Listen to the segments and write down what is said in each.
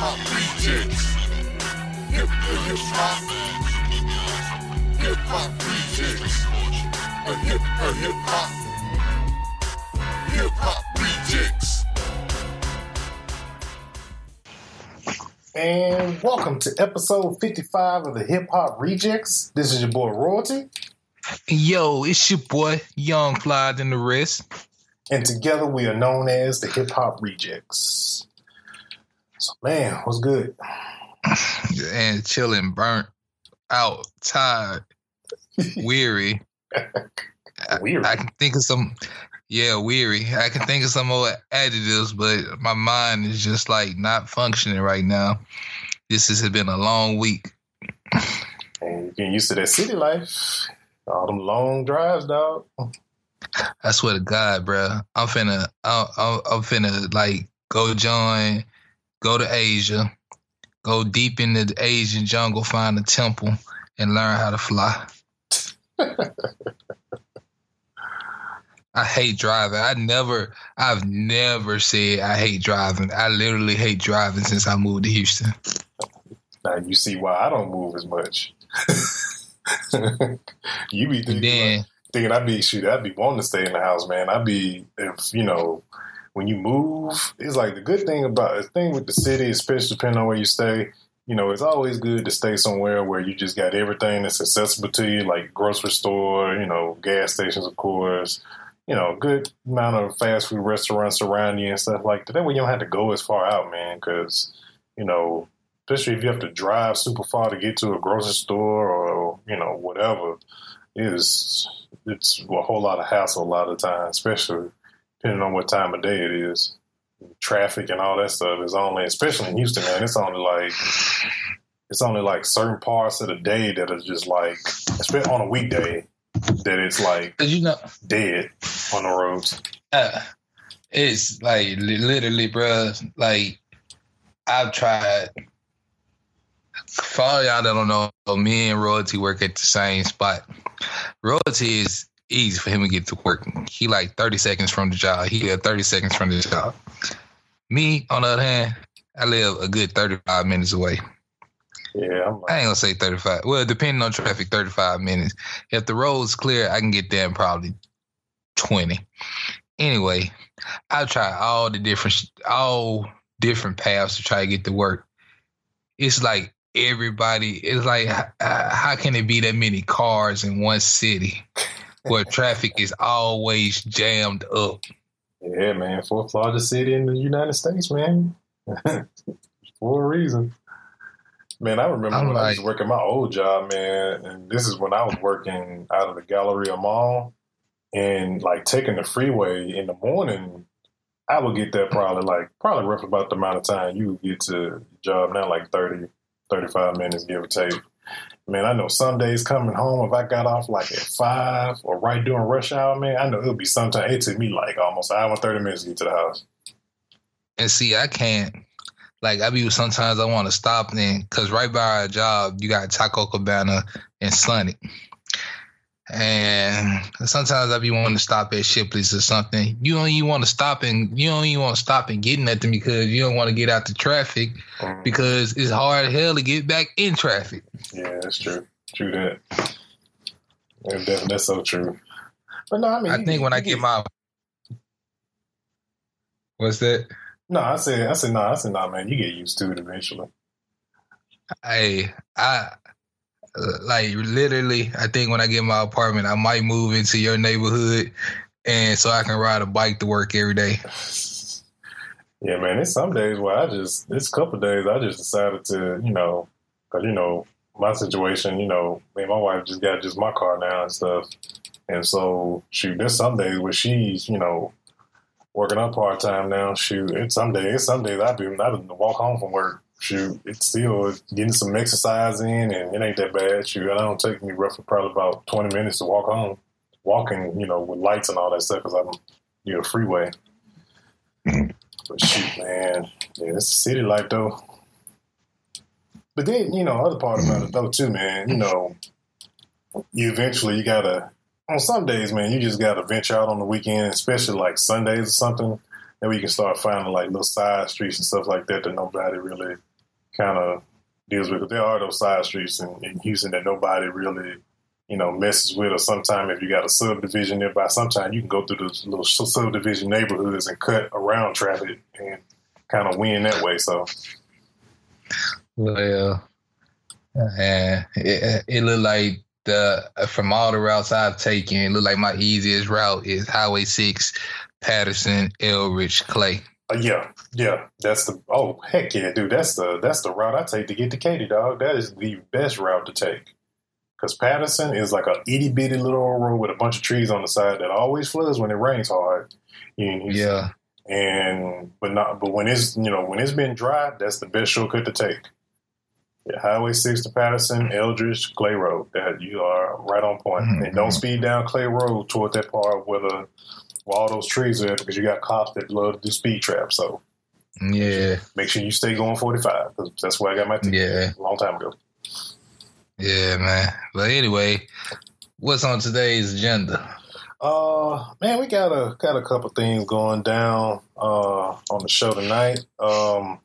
hop rejects. Hip hip hop. Hip hop rejects. A hip a hip hop. Hip hop rejects. And welcome to episode 55 of the Hip Hop Rejectz. This is your boy Royalty. Yo, it's your boy, Young Fly than the rest. And together we are known as the Hip Hop Rejectz. So, man, what's good? And chilling, burnt out, tired, weary. Weary. I, I can think of some, yeah, weary. I can think of some more adjectives, but my mind is just like not functioning right now. This has been a long week. And you're getting used to that city life. All them long drives, dog. I swear to God, bro, I'm finna, I'm, I'm finna like go join, go to Asia, go deep into the Asian jungle, find a temple, and learn how to fly. I hate driving. I never, I've never said I hate driving. I literally hate driving since I moved to Houston. Now you see why I don't move as much. you be thinking, then, like, thinking I'd be shoot, I'd be wanting to stay in the house, man. I'd be if you know when you move, it's like the good thing about the thing with the city, especially depending on where you stay. You know, it's always good to stay somewhere where you just got everything that's accessible to you, like grocery store, you know, gas stations, of course. You know, good amount of fast food restaurants around you and stuff like that. That way you don't have to go as far out, man, because you know, especially if you have to drive super far to get to a grocery store or you know whatever, it is it's a whole lot of hassle a lot of times, especially depending on what time of day it is. Traffic and all that stuff is only, especially in Houston, man. It's only like it's only like certain parts of the day that are just like, especially on a weekday, that it's like you know, dead on the roads. uh, it's like literally, bruh, like I've tried. For all y'all that don't know, me and Royalty work at the same spot. Royalty is easy for him to get to work. He like 30 seconds from the job. He got 30 seconds from the job. Me, on the other hand, I live a good 35 minutes away. Yeah, like, I ain't gonna say 35. Well, depending on traffic, 35 minutes. If the road's clear, I can get there in probably 20. Anyway, I try all the different all different paths to try to get to work. It's like everybody. It's like h- h- how can it be that many cars in one city where traffic is always jammed up? yeah, man, fourth largest city in the United States, man, for a reason. Man, I remember I'm when I was working my old job, man, and this is when I was working out of the Galleria Mall, and like taking the freeway in the morning. I would get there probably like probably roughly about the amount of time you would get to your job now, like 30, 35 minutes, give or take. Man, I know some days coming home, if I got off like at five or right during rush hour, man, I know it'll be sometime. It took me like almost an hour and 30 minutes to get to the house. And see, I can't. Like I be sometimes I want to stop then because right by our job you got Taco Cabana and Sonic, and sometimes I be wanting to stop at Shipley's or something. You don't even want to stop and you don't even want to stop and get nothing because you don't want to get out the traffic Mm, because it's hard hell to get back in traffic. yeah, that's true. True that. That's so true. But no, I mean, I think when I get my what's that? no, I said, I said, no, I said, no, man, you get used to it eventually. Hey, I like literally. I think when I get my apartment, I might move into your neighborhood, and so I can ride a bike to work every day. Yeah, man, it's some days where I just, it's a couple days I just decided to, you know, because, you know, my situation, you know, me and my wife just got just my car now and stuff. And so, shoot, there's some days where she's, you know, working up part time now. Shoot, it's some days, some days I be, I walk home from work. Shoot, it's still getting some exercise in and it ain't that bad. Shoot, it don't take me roughly probably about 20 minutes to walk home. Walking, you know, with lights and all that stuff because I'm near a freeway. Mm-hmm. But shoot, man, yeah, it's city life though. But then, you know, other part about it though too, man. You know, you eventually you gotta on some days, man, you just gotta venture out on the weekend, especially like Sundays or something. Then we can start finding like little side streets and stuff like that that nobody really kind of deals with. There are those side streets in, in Houston that nobody really, you know, messes with. Or sometimes if you got a subdivision nearby, sometimes you can go through those little subdivision neighborhoods and cut around traffic and kind of win that way. So, well, and uh, it, it looked like the from all the routes I've taken, it looked like my easiest route is Highway Six, Patterson, Eldridge, Clay. Uh, yeah, yeah, that's the oh heck yeah, dude, that's the that's the route I take to get to Katy, dog. That is the best route to take because Patterson is like a itty bitty little road with a bunch of trees on the side that always floods when it rains hard. yeah, and but not but when it's you know when it's been dry, that's the best shortcut to take. Yeah, Highway six to Patterson, Eldridge, Clay Road. That you are right on point. Mm-hmm. And don't speed down Clay Road toward that part where the where all those trees are because you got cops that love to do speed traps. So yeah, make sure you stay going 45 because that's where I got my ticket yeah. a long time ago. Yeah, man. But anyway, what's on today's agenda? Uh, man, we got a got a couple things going down uh on the show tonight. Um,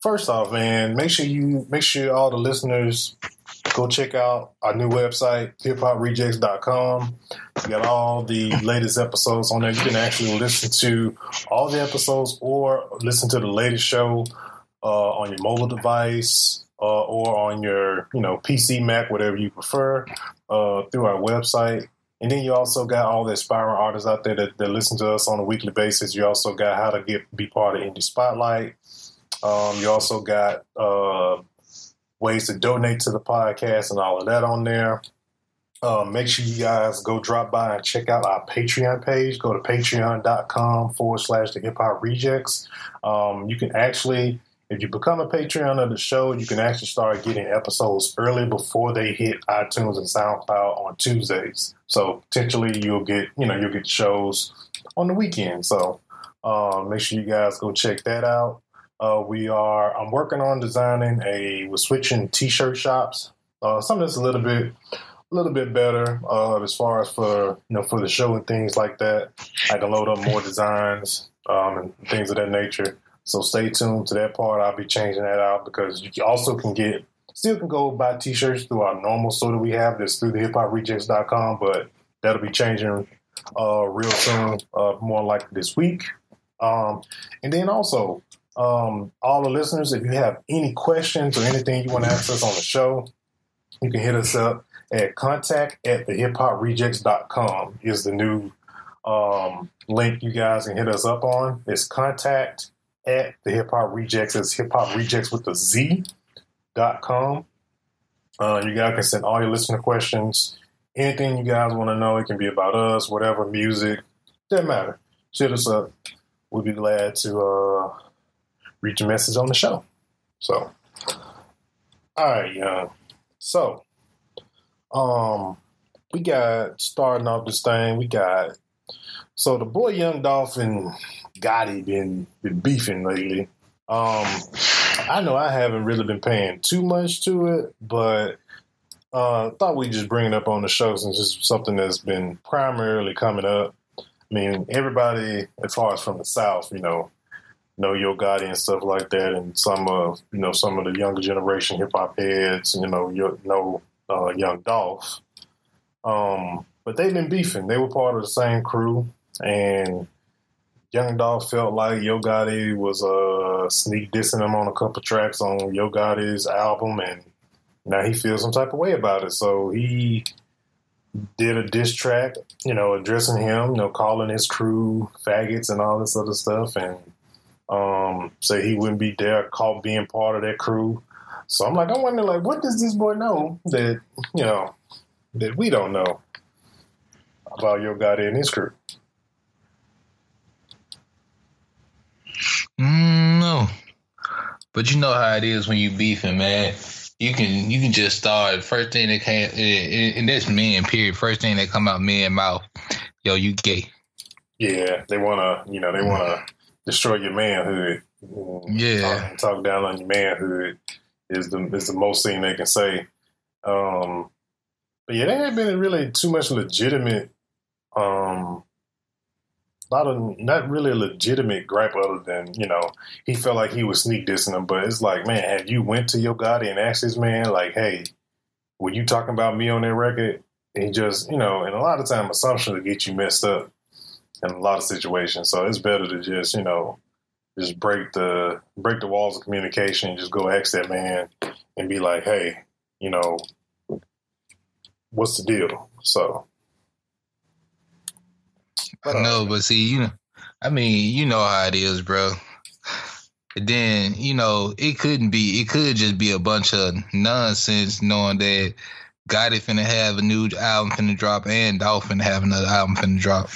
first off, man, make sure you make sure all the listeners go check out our new website, hiphoprejectz.com. We got all the latest episodes on there. You can actually listen to all the episodes or listen to the latest show uh, on your mobile device uh, or on your, you know, PC, Mac, whatever you prefer, uh, through our website. And then you also got all the aspiring artists out there that, that listen to us on a weekly basis. You also got how to get be part of Indie Spotlight. Um, you also got uh, ways to donate to the podcast and all of that on there. Um, make sure you guys go drop by and check out our Patreon page. Go to patreon.com forward slash the hip hop rejects. Um, you can actually, if you become a Patreon of the show, you can actually start getting episodes early before they hit iTunes and SoundCloud on Tuesdays. So potentially you'll get, you know, you'll get shows on the weekend. So uh, make sure you guys go check that out. Uh, we are. I'm working on designing a. We're switching T-shirt shops. Uh, something that's a little bit, a little bit better uh, as far as for you know for the show and things like that. I can load up more designs um, and things of that nature. So stay tuned to that part. I'll be changing that out because you also can get still can go buy T-shirts through our normal store that we have. That's through the hiphoprejectz.com, but that'll be changing uh, real soon, uh, more like this week. Um, and then also, um, all the listeners, if you have any questions or anything you want to ask us on the show, you can hit us up at contact at the hiphoprejectz.com is the new um, link you guys can hit us up on. It's contact at the hip hop rejects. It's hip hop rejects with the Z dot com. Uh, you guys can send all your listener questions. Anything you guys want to know, it can be about us, whatever, music, doesn't matter. Hit us up. We'll be glad to uh, read your message on the show. So, all right, young. So, um, we got starting off this thing. We got so the boy Young Dolph and Gotti been been beefing lately. Um, I know I haven't really been paying too much to it, but uh, thought we'd just bring it up on the show since it's something that's been primarily coming up. I mean, everybody, as far as from the South, you know, know Yo Gotti and stuff like that, and some of you know some of the younger generation hip hop heads, you know, you know uh, Young Dolph. Um, but they've been beefing. They were part of the same crew, and Young Dolph felt like Yo Gotti was uh, sneak dissing him on a couple tracks on Yo Gotti's album, and now he feels some type of way about it. So he did a diss track, you know, addressing him, you know, calling his crew faggots and all this other stuff, and um, say he wouldn't be there, caught being part of that crew. So I'm like, I wonder, like, what does this boy know that you know that we don't know about Yo Gotti and his crew? Mm, no, but you know how it is when you beefing, man. You can you can just start first thing that came and that's men period. First thing that come out men and mouth, yo, you gay. Yeah, they wanna you know they wanna destroy your manhood. Yeah, talk, talk, down on your manhood is the is the most thing they can say. Um, but yeah, there ain't been really too much legitimate, um, not a not really a legitimate gripe other than you know he felt like he was sneak dissing him. But it's like, man, have you went to Yo Gotti and asked this man like, hey, were you talking about me on that record? And he just you know, and a lot of time assumptions will get you messed up in a lot of situations. So it's better to just you know just break the break the walls of communication. And just go ask that man and be like, hey, you know, what's the deal? So. I know, but see, you know, I mean, you know how it is, bro. Then you know it couldn't be. It could just be a bunch of nonsense, knowing that God Gotti finna have a new album finna drop and Dolphin have another album finna drop.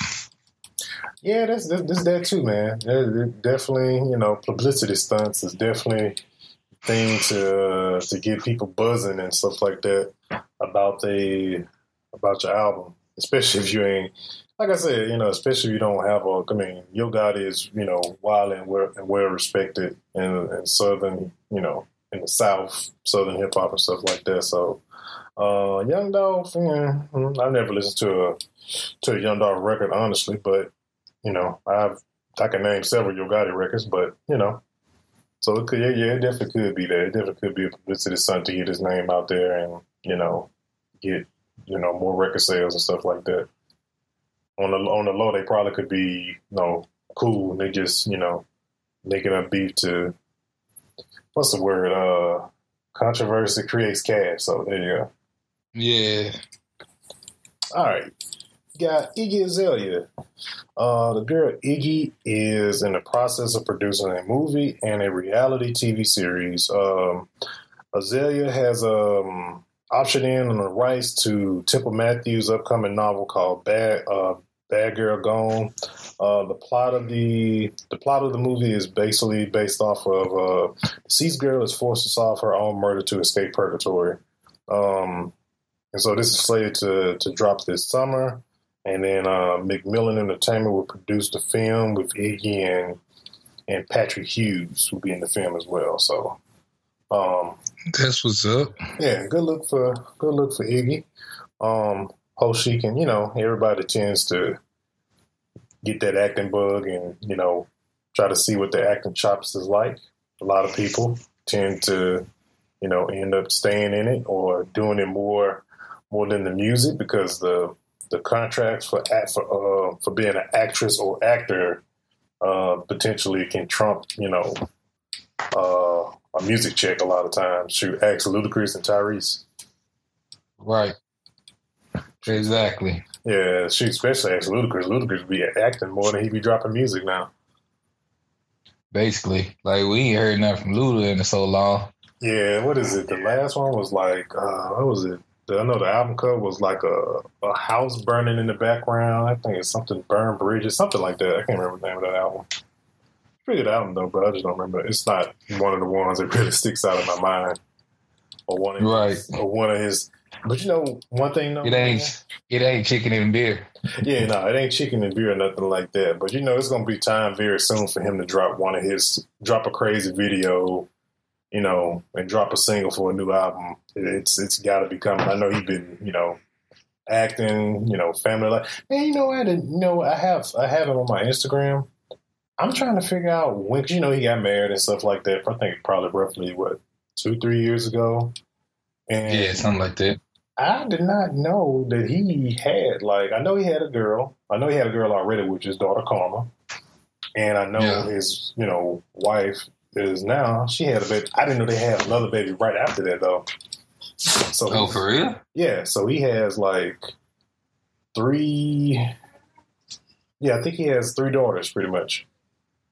Yeah, that's that's, that too, man. It, definitely, you know, publicity stunts is definitely thing to to get people buzzing and stuff like that about the about your album, especially if you ain't like I said, you know, especially if you don't have a. I mean, Yo Gotti is you know wild and well, and well respected in, in southern, you know, in the South, southern hip hop and stuff like that. So, uh, Young Dolph, yeah, mm, I've never listened to a to a Young Dolph record, honestly, but you know, I've I can name several Yo Gotti records, but you know, so it could, yeah, yeah, it definitely could be that. It definitely could be a publicity stunt to get his name out there and you know get you know more record sales and stuff like that on the on the low, they probably could be you know cool. And they just you know making up beef to what's the word? Uh, controversy creates cash. So there you go. Yeah. All right. Got Iggy Azalea. Uh, the girl Iggy is in the process of producing a movie and a reality TV series. Um, Azalea has um, optioned in on the rights to Temple Mathews' upcoming novel called Bad uh, Bad Girl Gone. Uh, the plot of the the plot of the movie is basically based off of uh, deceased girl is forced to solve her own murder to escape purgatory. Um, and so this is slated to to drop this summer. And then uh, Macmillan Entertainment will produce the film with Iggy and and Patrick Hughes will be in the film as well. So um, that's what's up. Yeah, good look for good look for Iggy. Um, hope she can, you know, everybody tends to get that acting bug and, you know, try to see what the acting chops is like. A lot of people tend to, you know, end up staying in it or doing it more more than the music because the the contracts for for uh, for being an actress or actor uh, potentially can trump, you know, uh, a music check a lot of times. Shoot, ask Ludacris and Tyrese. Right. Exactly. Yeah, she especially asked Ludacris. Ludacris be acting more than he be dropping music now. Basically, like we ain't heard nothing from Luda in so long. Yeah, what is it? The last one was like, uh, what was it? I know the album cover was like a, a house burning in the background. I think it's something burn bridges, something like that. I can't remember the name of that album. Pretty good album though, but I just don't remember. It's not one of the ones that really sticks out in my mind, or one of right, his, or one of his but you know, one thing though, it ain't man, it ain't chicken and beer. Yeah, no, it ain't chicken and beer or nothing like that. But you know, it's gonna be time very soon for him to drop one of his drop a crazy video, you know, and drop a single for a new album. It's it's got to be coming. I know he's been, you know, acting, you know, family life. Man, you know what? You know, I have I have him on my Instagram. I'm trying to figure out when, cause you know, he got married and stuff like that. I think probably roughly what two, three years ago. And yeah, something like that. I did not know that he had like I know he had a girl. I know he had a girl already, which is daughter Karma, and I know yeah. his you know wife is now she had a baby. I didn't know they had another baby right after that though. So oh, for real? Yeah. So he has like three. Yeah, I think he has three daughters, pretty much.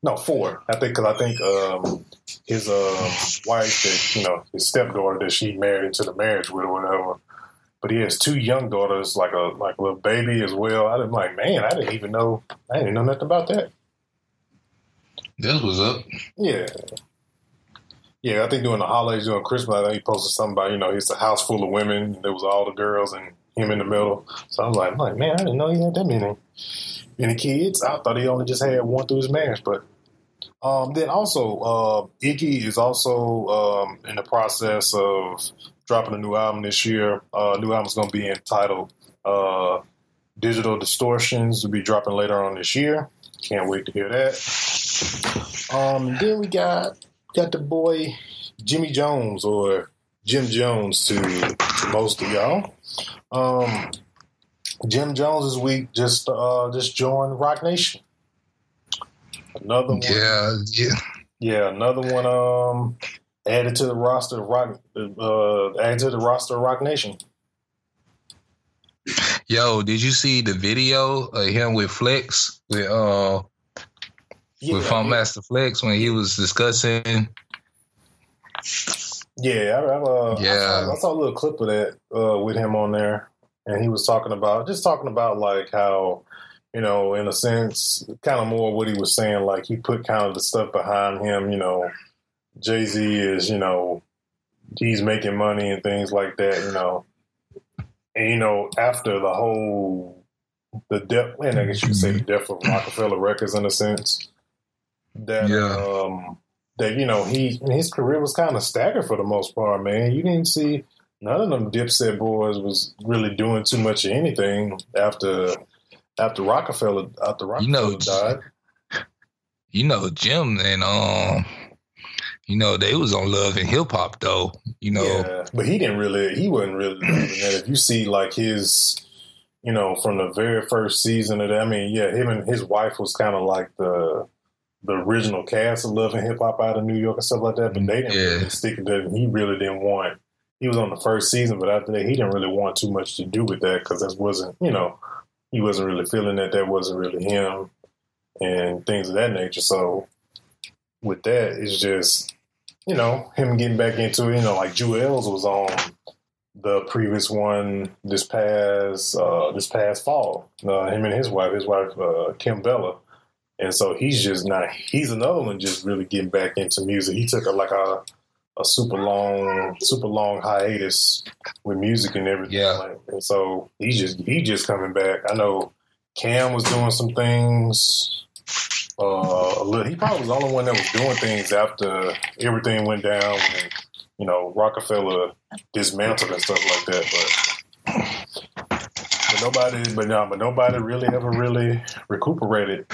No, four. I think because I think um, his um, wife, that you know, his stepdaughter that she married into the marriage with, or whatever but he has two young daughters, like a like a little baby as well. I'm like, man, I didn't even know. I didn't know nothing about that. This was up. Yeah. Yeah, I think during the holidays, during Christmas, I think he posted something about, you know, it's a house full of women. There was all the girls and him in the middle. So I was like, like, man, I didn't know he had that many, many kids. I thought he only just had one through his marriage. But um, then also, uh, Iggy is also um, in the process of dropping a new album this year. Uh, new album's going to be entitled uh, Digital Distortions. Will be dropping later on this year. Can't wait to hear that. Um, then we got got the boy Jimmy Jones or Jim Jones to, to most of y'all. Um, Jim Jones this week just uh, just joined Roc Nation. Another one, Yeah, yeah. yeah, another one um added to the roster of Roc uh added to the roster of Roc Nation. Yo, did you see the video of him with Flex with uh Yeah, with Funkmaster Flex when he was discussing? yeah, I, I, uh, Yeah. I, saw, I saw a little clip of that uh, with him on there, and he was talking about just talking about like how you know, in a sense, kind of more what he was saying, like he put kind of the stuff behind him, you know, Jay Z is, you know, he's making money and things like that, you know. And you know, after the whole the death and I guess you could say the death of Roc-A-Fella Records in a sense. That Yeah. um that, you know, he his career was kind of staggered for the most part, man. You didn't see none of them Dipset boys was really doing too much of anything after after Roc-A-Fella after Roc-A-Fella You know, died. You know, Jim and um, you know they was on Love and Hip Hop though. You know, Yeah, but he didn't really. He wasn't really doing that. If you see like his, you know, from the very first season of that, I mean, yeah, him and his wife was kind of like the the original cast of Love and Hip Hop out of New York and stuff like that. But they didn't Yeah. really stick to that. He really didn't want. He was on the first season, but after that, he didn't really want too much to do with that because that wasn't, you know, he wasn't really feeling that. That wasn't really him, and things of that nature. So with that, it's just you know, him getting back into it, you know, like Juelz was on the previous one this past uh this past fall. Uh, him and his wife, his wife uh Kimbella. And so he's just not he's another one just really getting back into music. He took a like a a super long super long hiatus with music and everything. Yeah. Like, and so he's just he just coming back. I know Cam was doing some things uh, little, he probably was the only one that was doing things after everything went down and you know Roc-A-Fella dismantled and stuff like that. But but nobody, but no, but nobody really ever really recuperated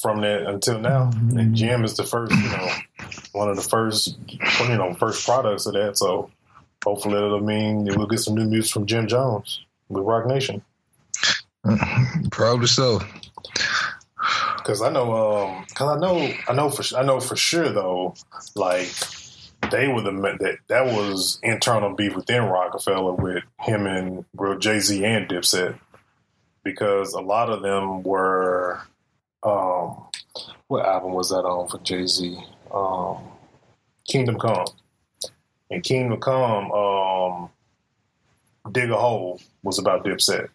from that until now. And Jim is the first, you know, one of the first, you know, first products of that. So hopefully it'll mean that we'll get some new music from Jim Jones with Roc Nation. probably so. Cause I know, um, cause I know, I know for, I know for sure though, like they were the that that was internal beef within Roc-A-Fella with him and real Jay Z and Dipset, because a lot of them were, um, what album was that on for Jay Z? Um, Kingdom Come, and Kingdom Come, um, Dig a Hole was about Dipset.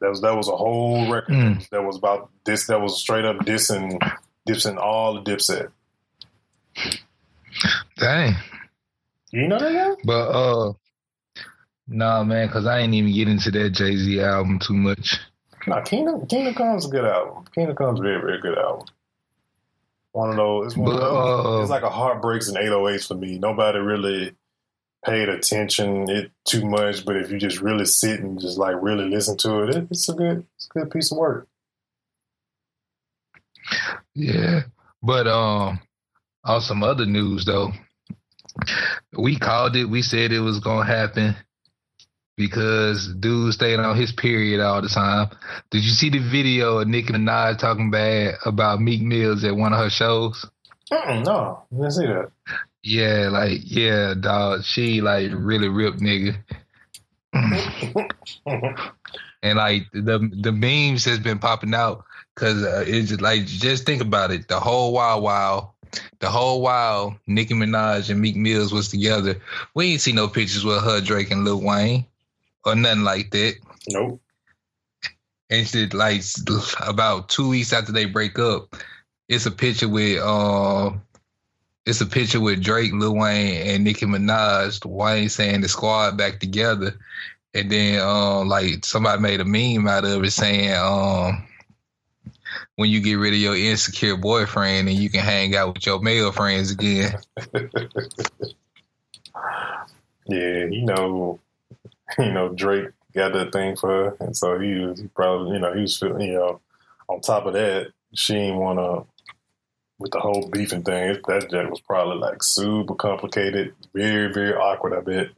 That was that was a whole record Mm. that was about this. That was straight up dissing, dissing all the Dipset. Dang. You know that now? But uh nah man, cause I ain't even get into that Jay Z album too much. No, Kingdom Kingdom Come's a good album. Kingdom Come's a very very good album. One of those. It's one of those. uh, it's like a heartbreaks and 808s for me. Nobody really paid attention it too much, but if you just really sit and just like really listen to it, it it's a good it's a good piece of work. Yeah. But um on some other news though. We called it, we said it was gonna happen because dude stayed on his period all the time. Did you see the video of Nicki Minaj talking bad about Meek Mills at one of her shows? Mm-mm, no, I didn't see that. Yeah, like yeah, dog. She like really ripped nigga. and like the the memes has been popping out because uh, it's just like just think about it. The whole while while the whole while Nicki Minaj and Meek Mills was together, we ain't see no pictures with her, Drake, and Lil Wayne or nothing like that. nope. And shit, like about two weeks after they break up, it's a picture with uh, it's a picture with Drake, Lil Wayne, and Nicki Minaj. Wayne saying the squad back together, and then um, like somebody made a meme out of it saying um, when you get rid of your insecure boyfriend and you can hang out with your male friends again. Yeah, you know, you know Drake got that thing for her, and so he was probably you know he was feeling you know on top of that she didn't want to with the whole beefing thing. That jet was probably like super complicated, very very awkward. I bet.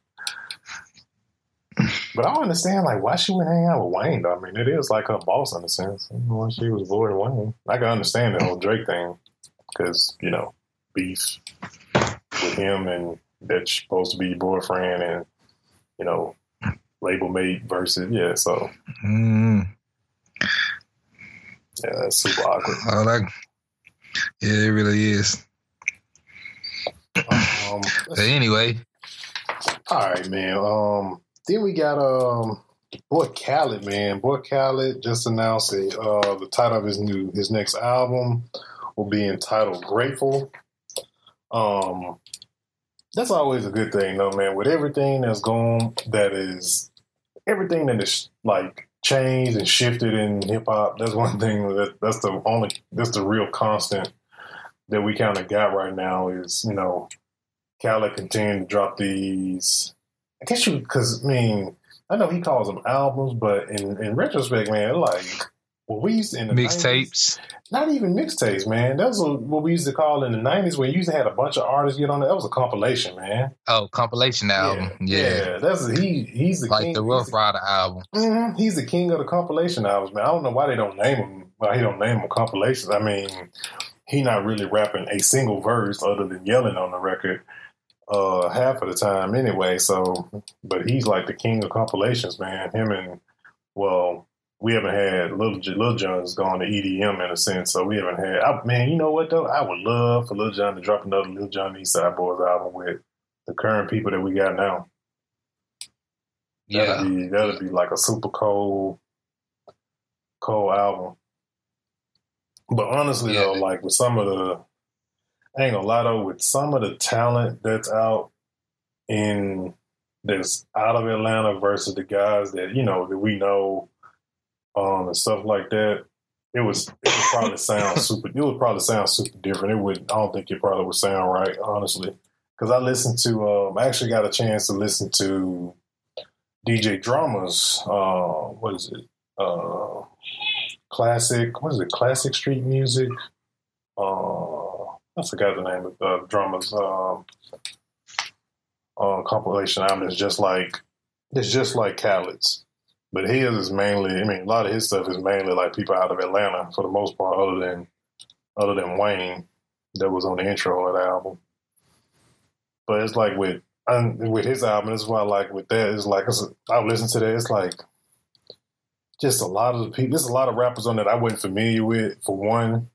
But I don't understand like why she would hang out with Wayne. Though. I mean, it is like her boss in a sense. When she was avoiding Wayne, I can understand the whole Drake thing because you know beef with him and that's supposed to be your boyfriend and you know label mate versus yeah. So Mm. yeah, that's super awkward. I like. Yeah, it really is. Um, But anyway, all right, man. Um, then we got um, boy Khaled, man. Boy Khaled just announced a, uh, the title of his new his next album will be entitled Grateful. Um, that's always a good thing, though, man. With everything that's gone, that is everything that is like changed and shifted in hip hop. That's one thing that that's the only that's the real constant that we kind of got right now is you know Khaled continuing to drop these. I guess you because I mean I know he calls them albums, but in in retrospect, man, like we used to in the mixtapes. not even mixtapes, man. That was a, what we used to call in the nineties, where you used to have a bunch of artists get on there. That was a compilation, man. Oh, compilation album. Yeah. that's he. He's the Like king. the Rough Rider album. Mhm, He's the king of the compilation albums, man. I don't know why they don't name him. Why he don't name them compilations? I mean, he not really rapping a single verse other than yelling on the record uh, half of the time, anyway. So, but he's like the king of compilations, man. Him and well, we haven't had Little J- Lil Jon's gone to EDM in a sense, so we haven't had. I, man, you know what though? I would love for Lil Jon to drop another Lil Jon East Side Boys album with the current people that we got now. Yeah. That'd be that'd be like a super cold, cold album. But honestly Yeah. though, like with some of the, I ain't gonna lie though, with some of the talent that's out in that's out of Atlanta versus the guys that you know that we know, um, and stuff like that, it was it would probably sound super. It would probably sound super different. It would. I don't think it probably would sound right, honestly, because I listened to. Um, I actually got a chance to listen to DJ Drama's. Uh, what is it? Uh, classic. What is it? Classic Street Music. Uh, I forgot the name of the Drama's um, uh, compilation album. It's just like it's just like Khaled's. But his is mainly, I mean, a lot of his stuff is mainly like people out of Atlanta for the most part, other than other than Wayne, that was on the intro of the album. But it's like with and with his album, this is why I like with that. It's like it's, I listen to that. It's like just a lot of the people. There's a lot of rappers on that I wasn't familiar with. For one,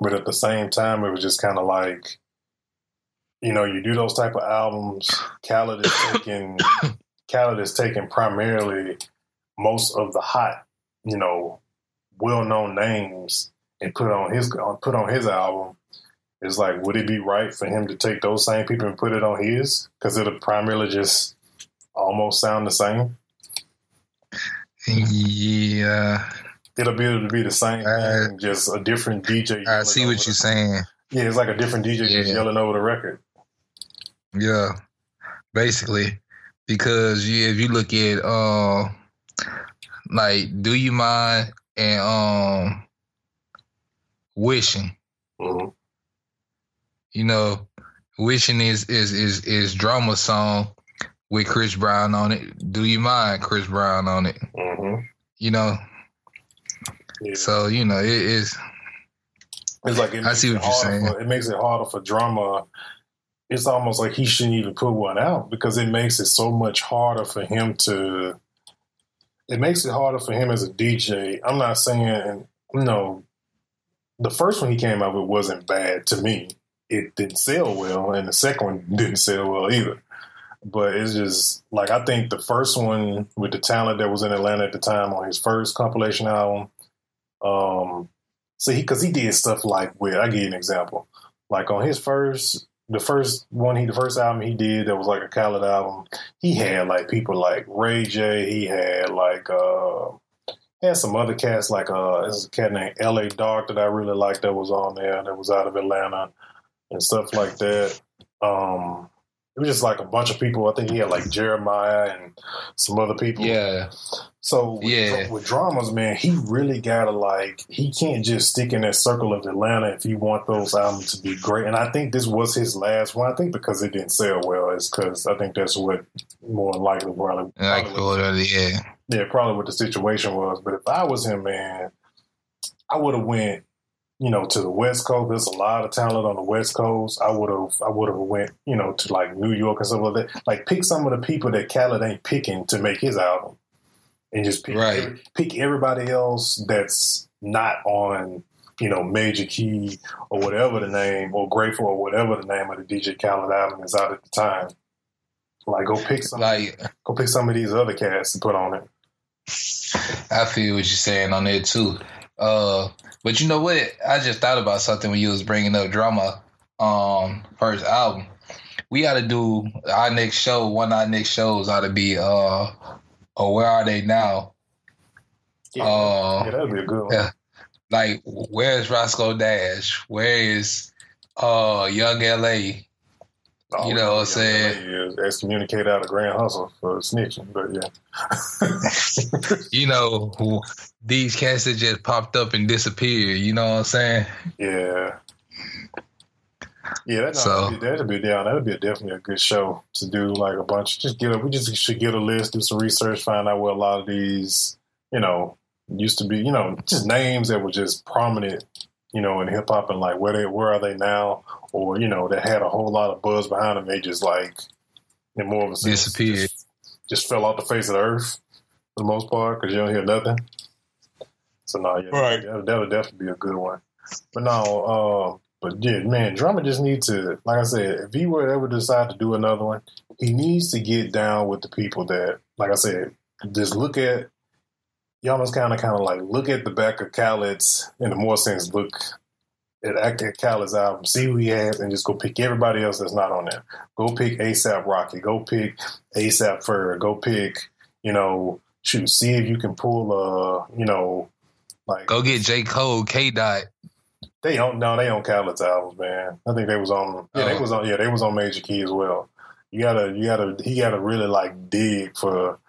but at the same time, it was just kind of like, you know, you do those type of albums. Khaled is taking Khaled is taking primarily most of the hot, you know, well known names and put on his put on his album. It's like, would it be right for him to take those same people and put it on his? Because it'll primarily just almost sound the same. Yeah. It'll be able to be the same Uh, thing, just a different DJ. I see what you're saying. Yeah, it's like a different DJ just Yeah. yelling over the record. Yeah. Basically. Because you, if you look at uh like Do You Mind and um Wishing, Mhm. you know, Wishing is is is is drama song with Chris Brown on it. Do You Mind Chris Brown on it. Mhm. You know. Yeah. So, you know, it is It's like it I see what you're saying. For, it makes it harder for drama. It's almost like he shouldn't even put one out because it makes it so much harder for him to. It makes it harder for him as a DJ. I'm not saying you know, the first one he came out with wasn't bad to me. It didn't sell well, and the second one didn't sell well either. But it's just like I think the first one with the talent that was in Atlanta at the time on his first compilation album. Um, so he, because he did stuff like with, I give you an example, like on his first, the first one he, the first album he did that was like a Khaled album, he had like people like Ray J, he had like, uh, had some other cats like, uh, there's a cat named L.A. Dark that I really liked that was on there that was out of Atlanta and stuff like that. Um, it was just like a bunch of people. I think he had like Jeremih and some other people. Yeah. So with, Yeah. with dramas, man, he really gotta like he can't just stick in that circle of Atlanta if you want those albums to be great. And I think this was his last one. I think because it didn't sell well, it's because I think that's what more likely probably, probably yeah. yeah, probably what the situation was. But if I was him, man, I would have went, you know, to the West Coast. There's a lot of talent on the West Coast. I would have, I would have went, you know, to like New York and stuff like that. Like pick some of the people that Khaled ain't picking to make his album, and just pick Right. every- pick everybody else that's not on. You know, Major Key or whatever the name, or Grateful or whatever the name of the DJ Khaled album is out at the time. Like, go pick some, Like, go pick some of these other cats to put on it. I feel what you're saying on there too. Uh, but you know what? I just thought about something when you was bringing up drama. Um, first album. We got to do our next show. One of our next shows ought to be uh, oh, where are they now? Yeah, Uh, yeah that'd be a good one. yeah. Like, where's Roscoe Dash? Where is uh Young LA? Oh, you know what I'm saying? yeah, excommunicate out of Grand Hustle for snitching, but yeah, You know, who, these cats that just popped up and disappeared. You know what I'm saying? yeah, yeah. That, So- that'd, be, that'd be down. That'd be definitely a good show to do. Like a bunch. Just get a. We just should get a list, do some research, find out where a lot of these, you know, used to be. You know, just names that were just prominent. You know, in hip hop and like where they where are they now, or you know, that had a whole lot of buzz behind them. They just like in more of a sense, Disappeared. Just, just fell off the face of the earth for the most part because you don't hear nothing. So no, yeah, Right. that'll, that'll definitely be a good one. But no, uh, but yeah, man, drama just needs to, like I said, if he were to ever decide to do another one, he needs to get down with the people that, like I said, just look at. You almost kind of, kind of like look at the back of Khaled's, in the more sense, look at, at Khaled's album, see who he has, and just go pick everybody else that's not on there. Go pick ASAP Rocky. Go pick ASAP Ferg. Go pick, you know, shoot, see if you can pull, uh, you know, like Go get J Cole, K Dot. they own no, they own Khaled's albums, man. I think they was on yeah, they Oh. was on yeah, they was on Major Key as well. You gotta you gotta he gotta really like dig for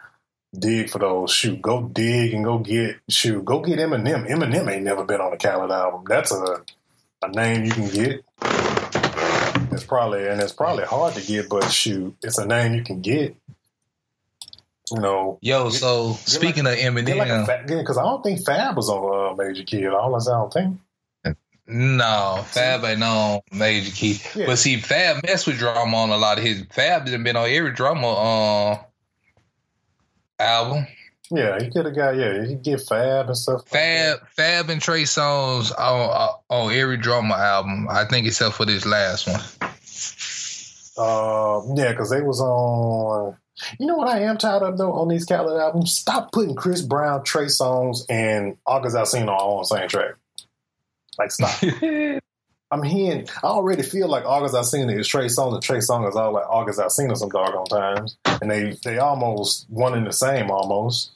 dig for those shoot. Go dig and go get shoot. Go get Eminem. Eminem ain't never been on a Khaled album. That's a a name you can get. It's probably and it's probably hard to get, but shoot, it's a name you can get. You know, Yo, so speaking of get like a Eminem, fat because I don't think Fab was on uh, Major Key at all. I don't think. no, Fab ain't on Major Key. Yeah. But see, Fab messed with drama on a lot of his. Fab done been on every drama uh, album. Yeah, he could have got yeah, he could get Fab and stuff. like. Fab, Fab and Trey Songz on uh, on every drama album. I think except for this last one. Uh, yeah, because they was on. You know what I am tired of though on these Khaled albums? Stop putting Chris Brown, Trey Songz, and August Alsina all on the same track. Like stop. I'm hearing. I already feel like August Alsina is Trey Songz, and Trey Songz is all like August Alsina some doggone times, and they they almost one and the same almost.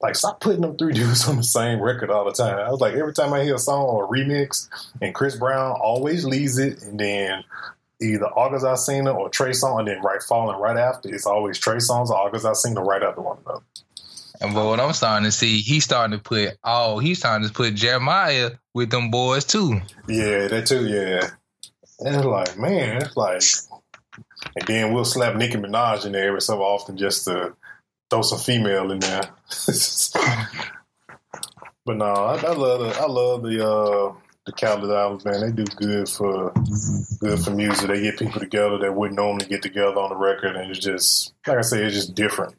Like stop putting them three dudes on the same record all the time. I was like every time I hear a song or a remix, and Chris Brown always leads it, and then either August Alsina or Trey Songz, and then right falling right after it's always Trey Songz August Alsina right after one another. And but what I'm starting to see, he's starting to put oh, he's starting to put Jeremih with them boys too. Yeah, that too. Yeah, and it's like man, it's like, and then we'll slap Nicki Minaj in there every so often just to throw some female in there. but no, I, I love the I love the uh the Khaled albums, man. They do good for good for music. They get people together that wouldn't normally get together on the record, and it's just like I say, it's just different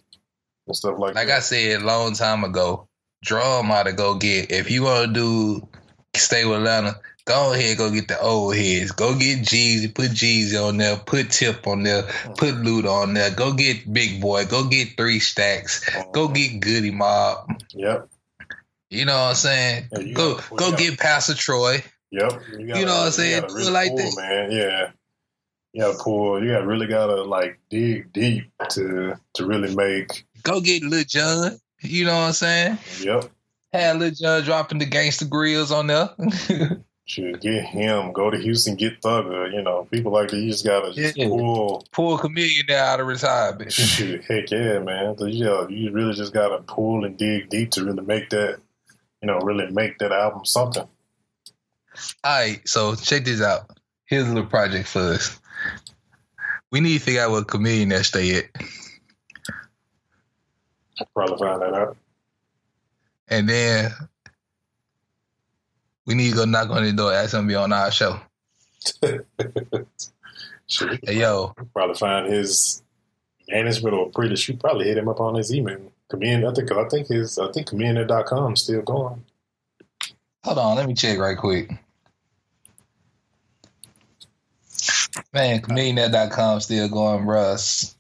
and stuff like, Like that. I said a long time ago, drum out to go get if you want to do stay with Atlanta. Go ahead, go get the old heads. Go get Jeezy, put Jeezy on there, put Tip on there, put Loot on there. Go get Big Boi, go get Three Stacks, go uh-huh. get Goodie Mob. Yep, You know what I'm saying? Yeah, go gotta- go you get Pastor Troy. Yep. You, know what I'm saying? gotta like pull, that. man. Yeah. Yeah, gotta. You gotta really gotta like dig deep to to really make. Go get Lil Jon. You know what I'm saying? Yep. Had Lil Jon dropping the Gangsta Grillz on there. Should get him. Go to Houston, get Thugger. You know, people like that. You just gotta just Yeah. pull. Pull Chameleon out of retirement. Shoot, heck yeah, man. So, you know, you really just gotta pull and dig deep to really make that. You know, really make that album something. All right, so check this out. Here's a little project for us. We need to figure out what Chameleon that stay at. Probably find that out. And then we need to go knock on the door, ask him to be on our show. Shit, Hey, yo, probably find his management or pretty. Shoot, probably hit him up on his email. Chamillionaire, I think, I think his, I think is still going. hold on, let me check right quick. Man, chamillionaire.com still going, Russ.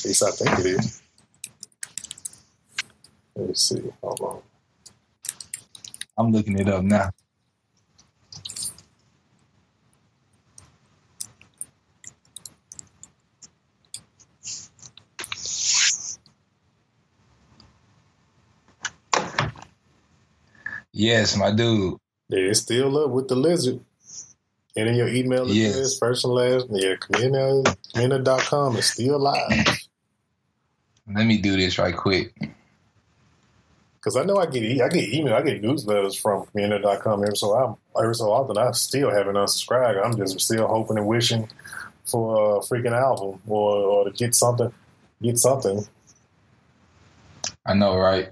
At least I think it is. Let me see. Hold on. I'm looking it up now. Yes, my dude. Yeah, it's still up with the lizard. And in your email address, Yes. first and last, yeah, chamillionaire.com is still live. Let me do this right quick. Because I know I get e- I get email, I get newsletters from chamillionaire.com every so I'm every so often. I still haven't unsubscribed. I'm just still hoping and wishing for a freaking album or, or to get something, get something. I know, right?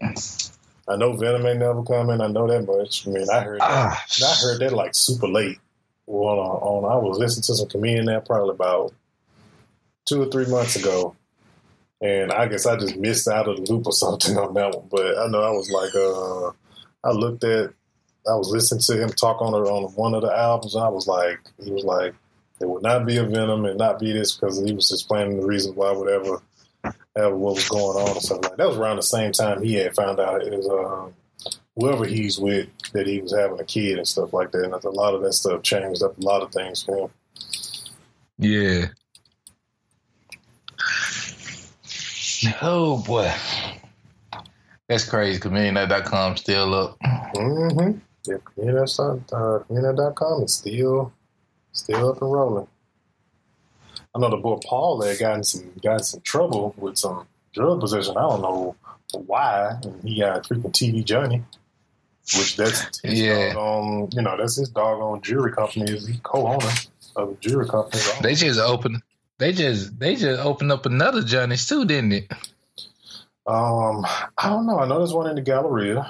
I know Venom ain't never coming. I know that much. I mean, I heard that, Ah, I heard that like super late. Well, on, on I was listening to some comedian that probably about two or three months ago, and I guess I just missed out of the loop or something on that one. But I know I was like, uh, I looked at, I was listening to him talk on on one of the albums, and I was like, he was like, it would not be a Venom and not be this because he was explaining the reason why whatever have what was going on and stuff like that. That was around the same time he had found out it was um, whoever he's with that he was having a kid and stuff like that. And a lot of that stuff changed up a lot of things for him. yeah. Oh boy. That's crazy. Chamillionaire.com still up. Mm-hmm. Yeah, chamillionaire.com uh, chamillionaire.com is still still up and rolling. I know the boy Paul had gotten some got in some trouble with some drug possession. I don't know why. And he got a freaking TV Johnny. Which that's his Yeah. doggone, you know, that's his doggone jewelry company. Is he co-owner of a jewelry company? They just opened they just they just opened up another Johnny's too, didn't it? Um, I don't know. I know there's one in the Galleria.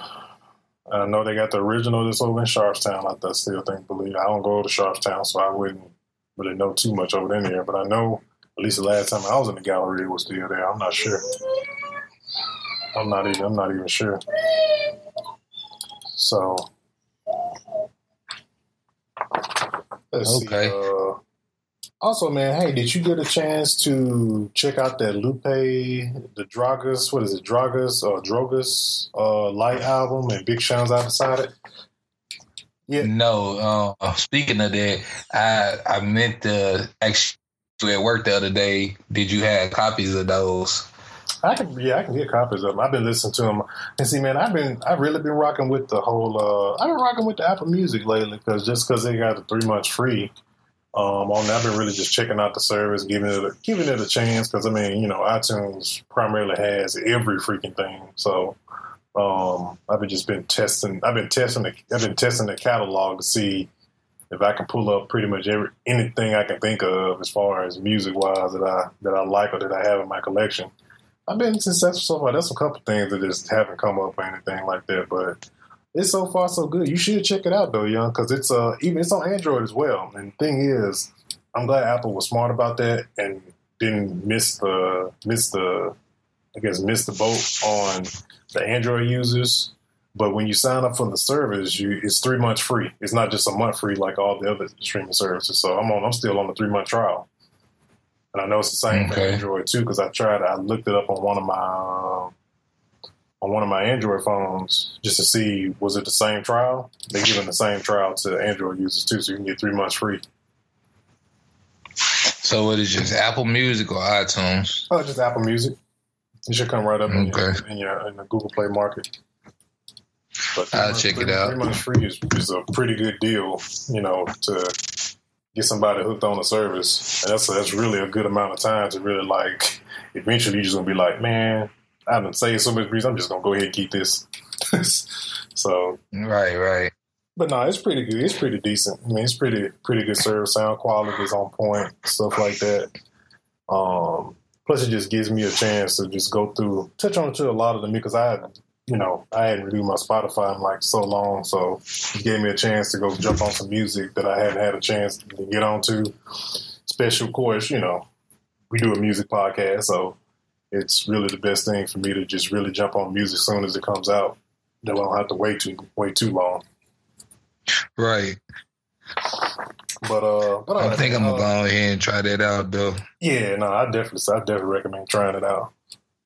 I know they got the original that's over in Sharpstown. I, still think, believe I don't go to Sharpstown, so I wouldn't really know too much over in there. But I know at least the last time I was in the Galleria it was still there. I'm not sure. I'm not even. I'm not even sure. So let's Okay. see. Uh, also, man, hey, did you get a chance to check out that Lupe, the Dragas, what is it, Dragas or Drogas uh, light album and Big Sean's I Decided? Yeah. No, uh, speaking of that, I I meant to actually at work the other day. Did you have copies of those? I can, yeah, I can get copies of them. I've been listening to them, and see, man, I've been, I've really been rocking with the whole. Uh, I've been rocking with the Apple Music lately because just because they got the three months free, um, on I've been really just checking out the service, giving it, a, giving it a chance. Because I mean, you know, iTunes primarily has every freaking thing, so um, I've been just been testing. I've been testing. The, I've been testing the catalog to see if I can pull up pretty much every anything I can think of as far as music wise that I that I like or that I have in my collection. I've been successful so far. There's a couple things that just haven't come up or anything like that, but it's so far so good. You should check it out though, young, because it's uh even it's on Android as well. And thing is, I'm glad Apple was smart about that and didn't miss the miss the I guess miss the boat on the Android users. But when you sign up for the service, you it's three months free. It's not just a month free like all the other streaming services. So I'm on. I'm still on the three month trial, and I know it's the same for Android too because I tried. I looked it up on one of my um, on one of my Android phones just to see was it the same trial. They're giving the same trial to Android users too, so you can get three months free. So it is just Apple Music or iTunes. Oh, just Apple Music. It should come right up in, your, Okay. in your in the Google Play Market. But I'll months- check it out. Three months free is, is a pretty good deal, you know, to get somebody hooked on the service. And that's that's really a good amount of time to really like. Eventually, you're just gonna be like, man, I've been saying so much breeze. I'm just gonna go ahead and keep this. so, Right, right. but no, it's pretty good. It's pretty decent. I mean, it's pretty pretty good service. Sound quality is on point. Stuff like that. Um, plus, it just gives me a chance to just go through, touch on to a lot of them because I, you know, I hadn't reviewed my Spotify in like so long, so it gave me a chance to go jump on some music that I hadn't had a chance to get onto. Special, of course, you know, we do a music podcast, so it's really the best thing for me to just really jump on music as soon as it comes out. That I don't have to wait too wait too long. Right. But uh, but I uh, think I'm uh, gonna go ahead and try that out though. Yeah, no, I definitely, I definitely recommend trying it out.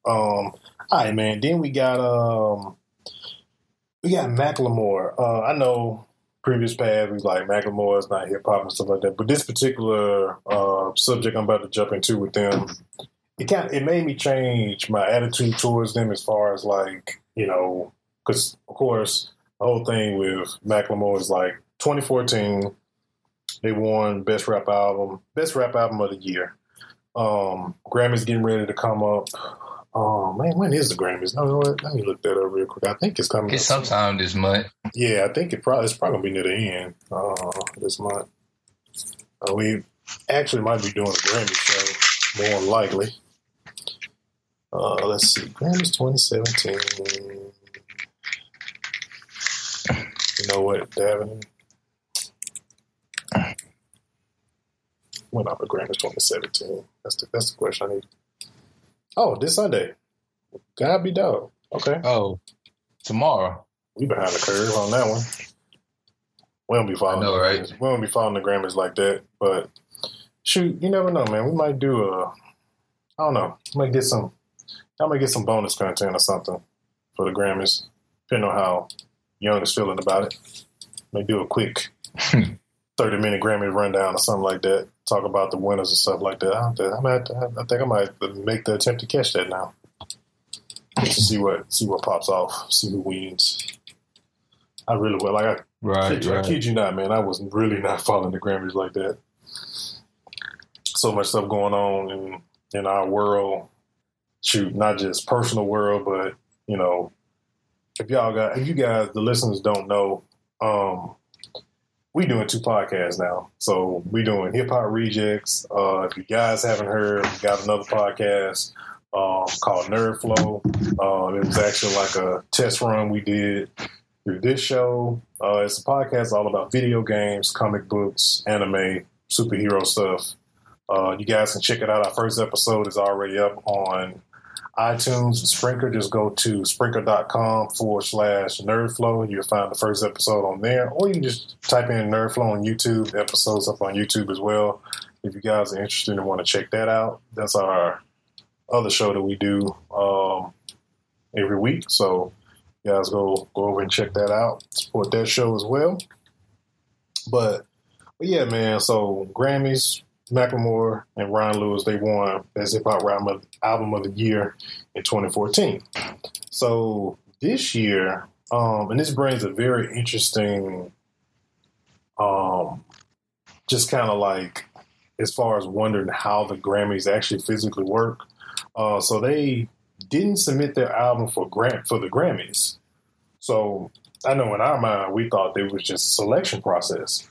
Um, all right, man. Then we got um, we got Macklemore. Uh, I know previous past we was like Macklemore is not hip hop and stuff like that, but this particular uh subject I'm about to jump into with them, it kind of, it made me change my attitude towards them as far as like you know, because of course the whole thing with Macklemore is like 2014. They won best rap album, best rap album of the year. Um, Grammys getting ready to come up. Oh man, when is the Grammys? No, you know what? Let me look that up real quick. I think it's coming. It's soon. sometime this month. Yeah, I think it probably it's probably gonna be near the end uh, this month. Uh, we actually might be doing a Grammy show, more likely. Uh, let's see, Grammys 2017. You know what, Davin? Went up at Grammys 2017. That's the that's the question I need. Oh, this Sunday. God be dog. Okay. Oh, tomorrow. We behind the curve on that one. We don't be following. I know, right? We don't be following the Grammys like that. But shoot, you never know, man. We might do a. I don't know. We might get some. I might get some bonus content or something for the Grammys, depending on how Young is feeling about it. Maybe do a quick thirty minute Grammy rundown or something like that. Talk about the winners and stuff like that. I, to- I, might, I think I might make the attempt to catch that now. Just to see what see what pops off, see who wins. I really will. Like I Right, kid, you- I kid you not, man. I was really not following the Grammys like that. So much stuff going on in in our world. Shoot, not just personal world, but you know, if y'all got, if you guys, the listeners don't know, um, we doing two podcasts now. So we doing Hip Hop Rejectz. Uh, if you guys haven't heard, we got another podcast um, called Nerd Flow. Um, it was actually like a test run we did through this show. Uh, it's a podcast all about video games, comic books, anime, superhero stuff. Uh, you guys can check it out. Our first episode is already up on iTunes and Spreaker. Just go to spreaker.com forward slash nerdflow. You'll find the first episode on there. Or you can just type in nerdflow on YouTube. The episode's up on YouTube as well. If you guys are interested and want to check that out, that's our other show that we do um, every week. So you guys go go over and check that out. Support that show as well. But, but yeah, man. So Grammys, Macklemore and Ryan Lewis they won Best Hip Hop Album of- the Year in 2014. So this year, um, and this brings a very interesting, um, just kind of like as far as wondering how the Grammys actually physically work. Uh, so they didn't submit their album for grant for the Grammys. So I know in our mind we thought it was just a selection process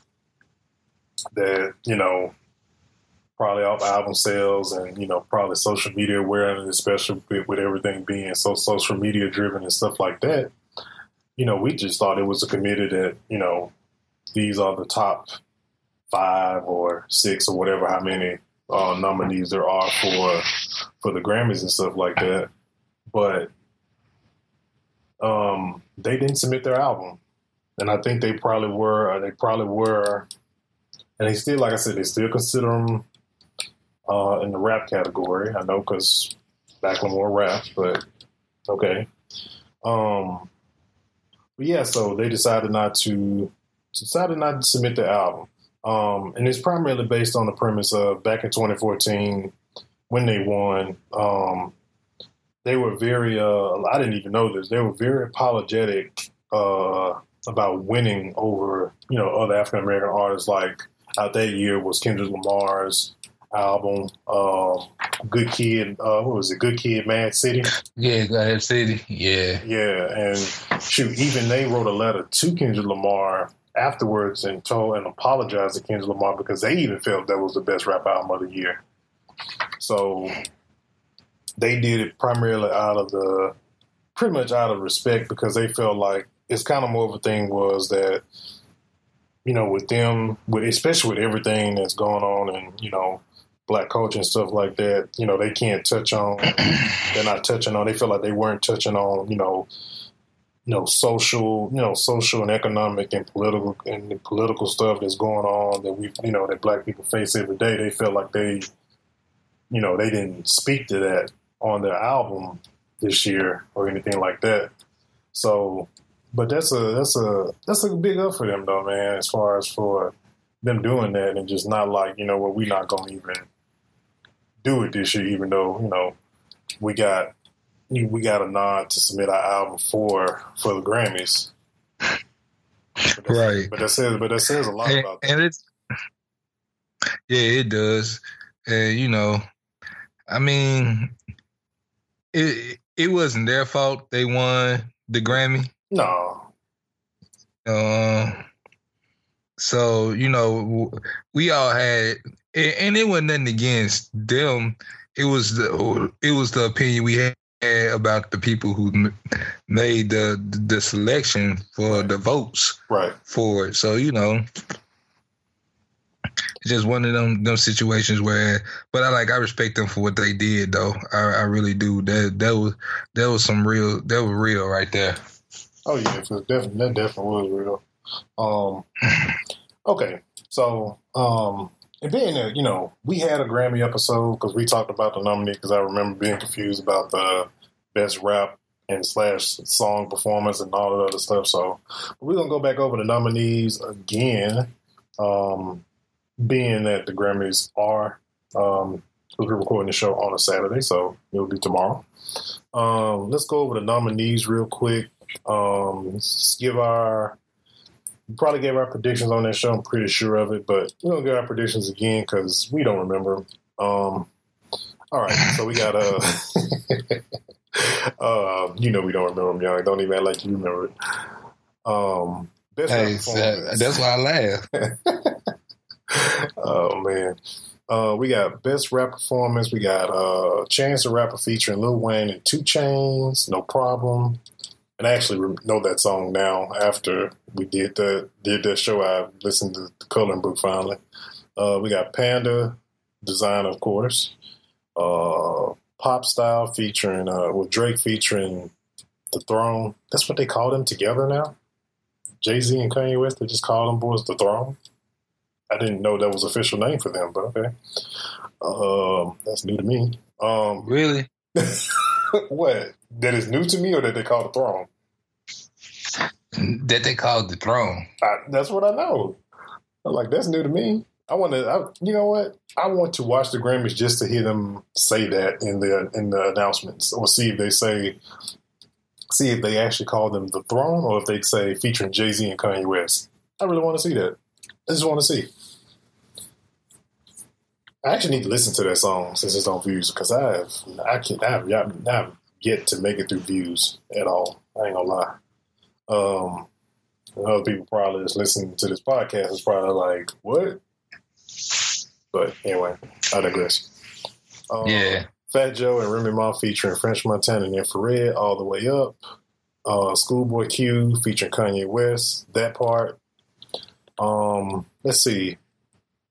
that you know probably off album sales and you know probably social media awareness, especially with, everything being so social media driven and stuff like that. You know, we just thought it was a committee that you know these are the top five or six or whatever how many uh, nominees there are for for the Grammys and stuff like that. But um, they didn't submit their album, and I think they probably were. They probably were, and they still, like I said, they still consider them uh, in the rap category. I know because Macklemore raps, but okay. Um, but yeah, so they decided not to decided not to submit the album, um, and it's primarily based on the premise of back in 2014 when they won. Um, they were very. Uh, I didn't even know this. They were very apologetic uh, about winning over you know other African American artists. Like out that year was Kendrick Lamar's album, um, Good Kid. Uh, what was it? Good Kid, Mad City. Yeah, Mad City. Yeah, yeah, and shoot, even they wrote a letter to Kendrick Lamar afterwards and told and apologized to Kendrick Lamar because they even felt that was the best rap album of the year. So they did it primarily out of the pretty much out of respect because they felt like it's kind of more of a thing was that you know with them with especially with everything that's going on and you know black culture and stuff like that you know they can't touch on they're not touching on they feel like they weren't touching on you know you know social you know social and economic and political and political stuff that's going on that we you know that black people face every day. They feel like they you know they didn't speak to that on their album this year or anything like that. So but that's a that's a that's a big up for them though man as far as for them doing that and just not like you know what we're not gonna even do it this year even though you know we got we got a nod to submit our album for for the Grammys. But right. But that says but that says a lot and, about that. And it's yeah, it does. And you know, I mean, it it wasn't their fault they won the Grammy. No. Um. So you know, we all had, and it wasn't nothing against them. It was the it was the opinion we had about the people who made the the selection for the votes right for it. So you know, it's just one of them them situations where. But I like I respect them for what they did though. I, I really do. That that was that was some real that was real right there. Oh yeah, it definitely that definitely was real. Um, okay, so um, and being that you know we had a Grammy episode because we talked about the nominee because I remember being confused about the best rap and slash song performance and all that other stuff. So we're gonna go back over the nominees again. Um, being that the Grammys are um, we're recording the show on a Saturday, so it'll be tomorrow. Um, let's go over the nominees real quick. Um, give our we probably gave our predictions on that show. I'm pretty sure of it, but we're gonna give our predictions again because we don't remember. Um, all right, so we got uh, uh, you know we don't remember them, young. Don't even act like you remember it. Um, best Hey, that's why I laugh. oh man. Uh, we got best rap performance. We got uh, Chance the Rapper featuring Lil Wayne and 2 Chainz. No problem. And I actually know that song now. After we did the did that show, I listened to the coloring book finally. Uh, we got Panda Desiigner, of course. Uh, Pop Style featuring uh, with Drake featuring The Throne. That's what they call them together now. Jay Z and Kanye West. They just call them boys The Throne. I didn't know that was official name for them, but okay. Um, that's new to me. Um, really? what? That is new to me, or that they call the throne? That they called the throne. I, that's what I know. I'm like, that's new to me. I want to. You know what? I want to watch the Grammys just to hear them say that in the in the announcements, or see if they say, see if they actually call them the throne, or if they say featuring Jay Z and Kanye West. I really want to see that. I just want to see. I actually need to listen to that song since it's on views because I have I can I have, I have yet to make it through views at all. I ain't gonna lie. Um, other people probably just listening to this podcast is probably like, what? But anyway, I digress. Um, yeah. Fat Joe and Remy Ma featuring French Montana and Infared all the way up. Uh, Schoolboy Q featuring Kanye West. That part. Um, let's see.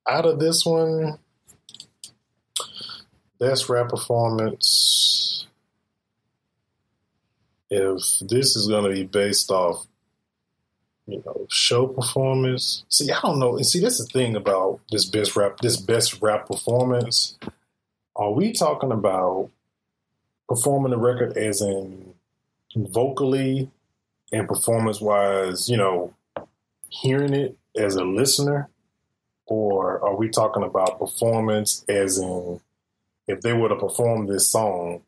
Out of this one, best rap performance. If this is going to be based off, you know, show performance. See, I don't know. And see, that's the thing about this best rap, this best rap performance. Are we talking about performing the record as in vocally and performance wise, you know, hearing it as a listener? Or are we talking about performance as in if they were to perform this song,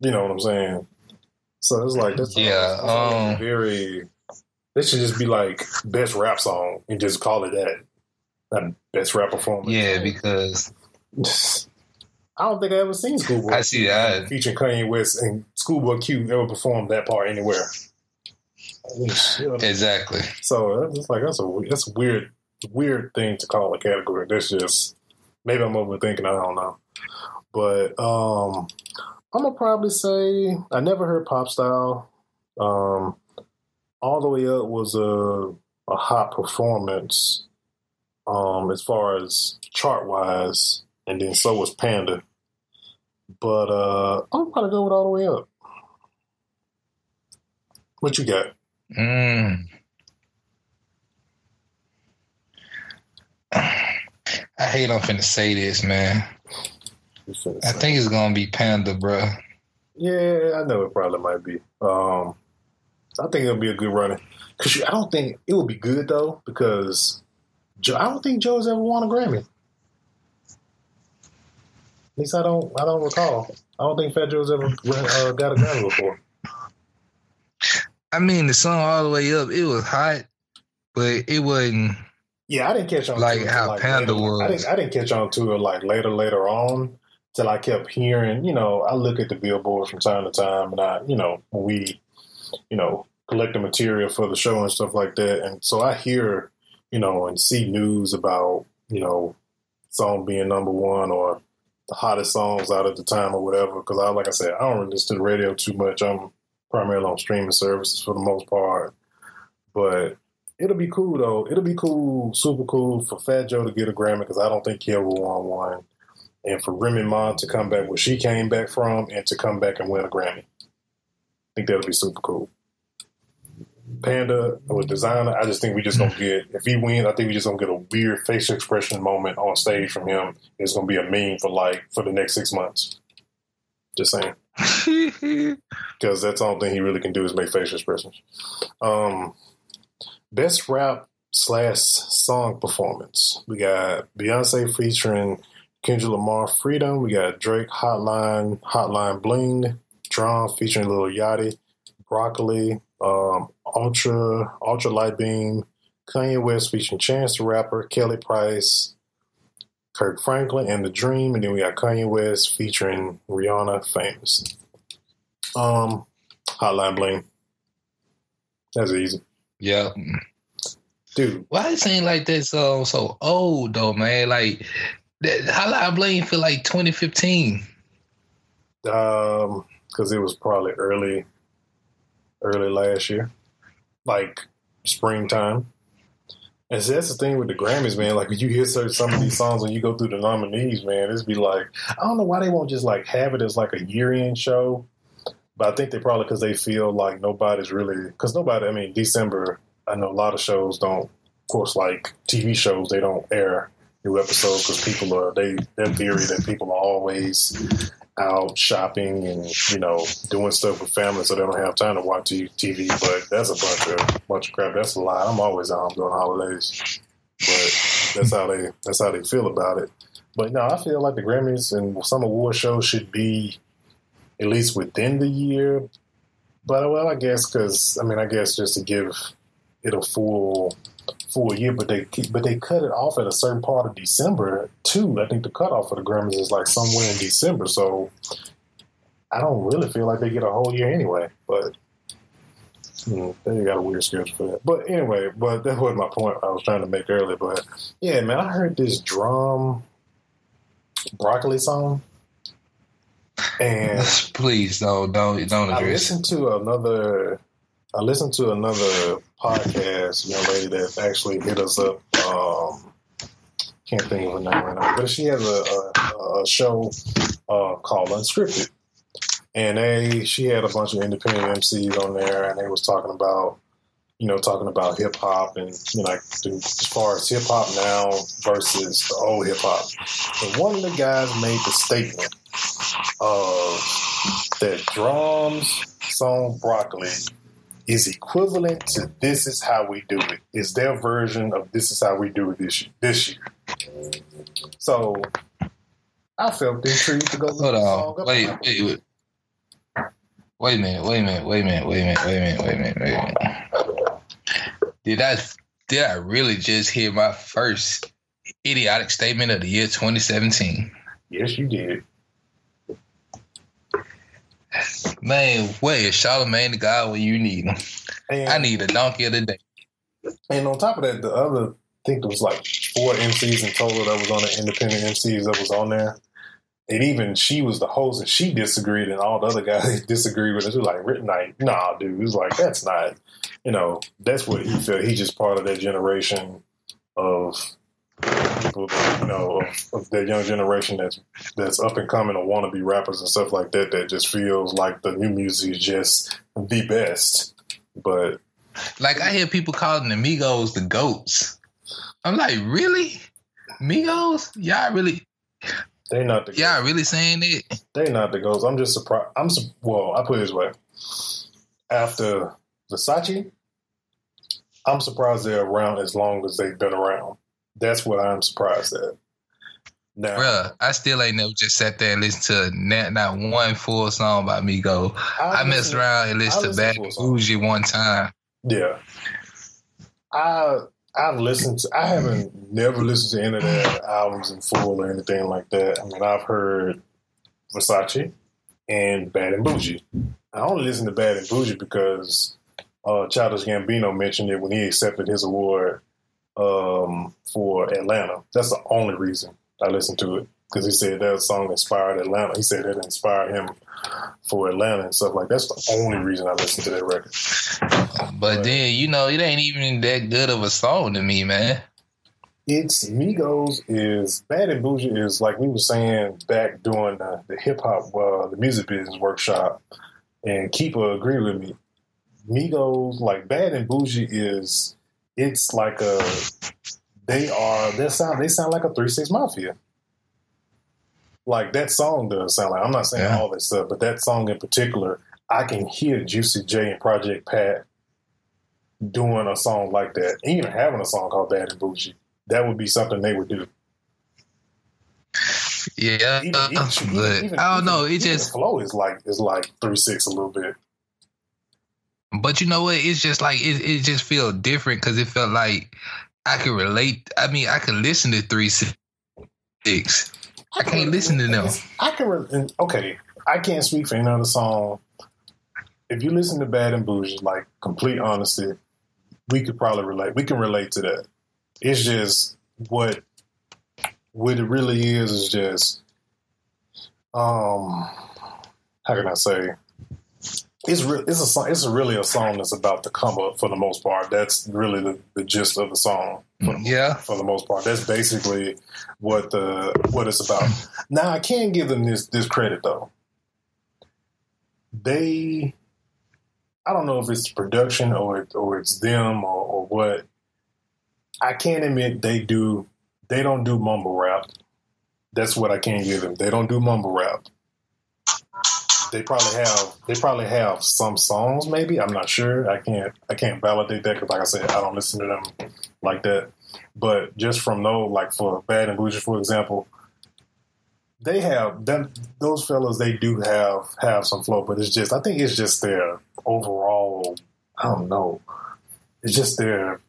you know what I'm saying? So it's like that's Yeah, almost- um, very. This should just be like best rap song and just call it that. Not best rap performance. Yeah, because I don't think I ever seen Schoolboy. I see that. featuring Kanye West and Schoolboy Q ever performed that part anywhere. I mean, shit. exactly. So it's like that's a that's a weird weird thing to call a category. That's just maybe I'm overthinking. I don't know, but um, I'm gonna probably say I never heard pop style. Um, all the way up was a a hot performance. Um, as far as chart wise, and then so was Panda. But uh, I'm gonna go with all the way up. What you got? Mm. I hate I'm finna say this, man. I think it's gonna be Panda, bro. Yeah, I know it probably might be. Um, I think it'll be a good running. Cause I don't think it would be good though because Joe, I don't think Joe's ever won a Grammy. At least I don't. I don't recall. I don't think Fat Joe's ever uh, got a Grammy before. I mean, the song all the way up, it was hot, but it wasn't. Yeah, I didn't catch on Like to it how till, Panda later. was. I didn't. I didn't catch on to it like later, later on. Till I kept hearing, you know, I look at the billboards from time to time, and I, you know, we, you know, collect the material for the show and stuff like that, and so I hear, you know, and see news about, you know, song being number one or the hottest songs out at the time or whatever. Because I, like I said, I don't really listen to the radio too much. I'm primarily on streaming services for the most part, but it'll be cool though. It'll be cool, super cool for Fat Joe to get a Grammy because I don't think he ever won one, and for Remy Ma to come back where she came back from and to come back and win a Grammy. I think that'll be super cool. Panda or Desiigner, I just think we just gonna get if he wins, I think we just gonna get a weird facial expression moment on stage from him. It's gonna be a meme for like for the next six months. Just saying because that's the only thing he really can do is make facial expressions. Um, best rap slash song performance. We got Beyonce featuring Kendrick Lamar, "Freedom." We got Drake, "Hotline," "Hotline Bling," D.R.A.M. featuring Lil Yachty, "Broccoli," um, "Ultra," "Ultra Light Beam," Kanye West featuring Chance the Rapper, Kelly Price. Kirk Franklin and The Dream, and then we got Kanye West featuring Rihanna, Famous. Um, Hotline Bling. That's easy, yeah. dude. Why it seem like that song so old though, man? Like that Hotline Bling feel like 2015. Um, because it was probably early, early last year, like springtime. And see, that's the thing with the Grammys, man. Like when you hear certain, some of these songs when you go through the nominees, man, it's be like, I don't know why they won't just like have it as like a year end show. But I think they probably because they feel like nobody's really because nobody. I mean, December. I know a lot of shows don't. Of course, like TV shows, they don't air new episodes because people are they their theory that people are always out shopping and you know doing stuff with family, so they don't have time to watch TV. But that's a bunch of bunch of crap. That's a lie. I'm always home during holidays, but that's how they that's how they feel about it. But no, I feel like the Grammys and some award shows should be at least within the year. But well, I guess because I mean, I guess just to give it a full full year, but they but they cut it off at a certain part of December too. I think the cutoff for the Grammys is like somewhere in December, so I don't really feel like they get a whole year anyway. But hmm, they got a weird schedule for that. But anyway, but that was my point I was trying to make earlier. But yeah, man, I heard this D.R.A.M. broccoli song, and Please don't don't don't address. I listened to another. I listened to another podcast, young lady that actually hit us up. Um, can't think of her name right now, but she has a, a, a show uh, called Unscripted, and they she had a bunch of independent MCs on there, and they was talking about you know talking about hip hop and you know like as far as hip hop now versus the old hip hop. And one of the guys made the statement Uh, of that D.R.A.M.'s song broccoli is equivalent to this is how we do it is their version of this is how we do it this year, this year. so i felt intrigued to go look Hold on. Wait, wait, wait. Wait a minute, wait a minute, wait a minute, wait a minute, wait a minute, wait a minute, wait a minute. Did I did I really just hear my first idiotic statement of the year 2017? Yes, you did. Man, where is Charlemagne the God when you need him? And, I need a donkey of the day. and on top of that, the other I think there was like four MCs in total that was on the independent MCs that was on there. And even she was the host and she disagreed and all the other guys disagreed with it. It was like written like, nah, dude. It was like, that's not you know, that's what he felt. He's just part of that generation of people, you know, of, of that young generation that's that's up and coming and want to be rappers and stuff like that. That just feels like the new music is just the best. But Like I hear people calling the Migos the goats. I'm like, really? Migos? Y'all really they not the y'all really saying it? they not the goats. I'm just surprised. I'm su- well. I put it this way: after Versace, I'm surprised they're around as long as they've been around. That's what I'm surprised at. Now, Bruh, I still ain't never just sat there and listened to not, not one full song by Migo. I messed listen- around and I listened to listen Bad to a song. Bougie one time. Yeah, I I've listened. to I haven't never listened to any of their albums in full or anything like that. I mean, I've heard Versace and Bad and Bougie. I only listen to Bad and Bougie because uh, Childish Gambino mentioned it when he accepted his award um, for Atlanta. That's the only reason I listened to it because he said that song inspired Atlanta. He said that inspired him for Atlanta and stuff like. That's the only reason I listened to that record. But Right. then, you know, it ain't even that good of a song to me, man. It's Migos is Bad and Bougie is like we were saying back during the, the hip hop uh, the music business workshop, and Keeper agreed with me. Migos like Bad and Bougie is it's like a they are they sound they sound like a three six mafia. Like that song does sound like I'm not saying Yeah. all this stuff, but that song in particular, I can hear Juicy J and Project Pat doing a song like that, even having a song called Bad and Bougie that would be something they would do. Yeah, Even, even- but even- I don't know. It just, flow is like is like three six a little bit. But you know what? It's just like it. It just feel different because it felt like I could relate. I mean, I could listen to three six. I can't listen to them. I can re- okay. I can't speak for any other song. If you listen to Bad and Bougie, like complete honesty, we could probably relate. We can relate to that. It's just what what it really is is just um how can I say it's re- it's a song it's really a song that's about to come up for the most part. That's really the, the gist of the song for the, mm. Yeah, for the most part. That's basically what the what it's about. Now I can give them this this credit though. They I don't know if it's production or it, or it's them or, or what. I can't admit they do they don't do mumble rap. That's what I can't give them. They don't do mumble rap. They probably have they probably have some songs maybe. I'm not sure. I can't I can't validate that because like I said I don't listen to them like that. But just from those like for Bad and Bougie for example, they have them those fellas they do have have some flow, but it's just I think it's just their overall I don't know. It's just their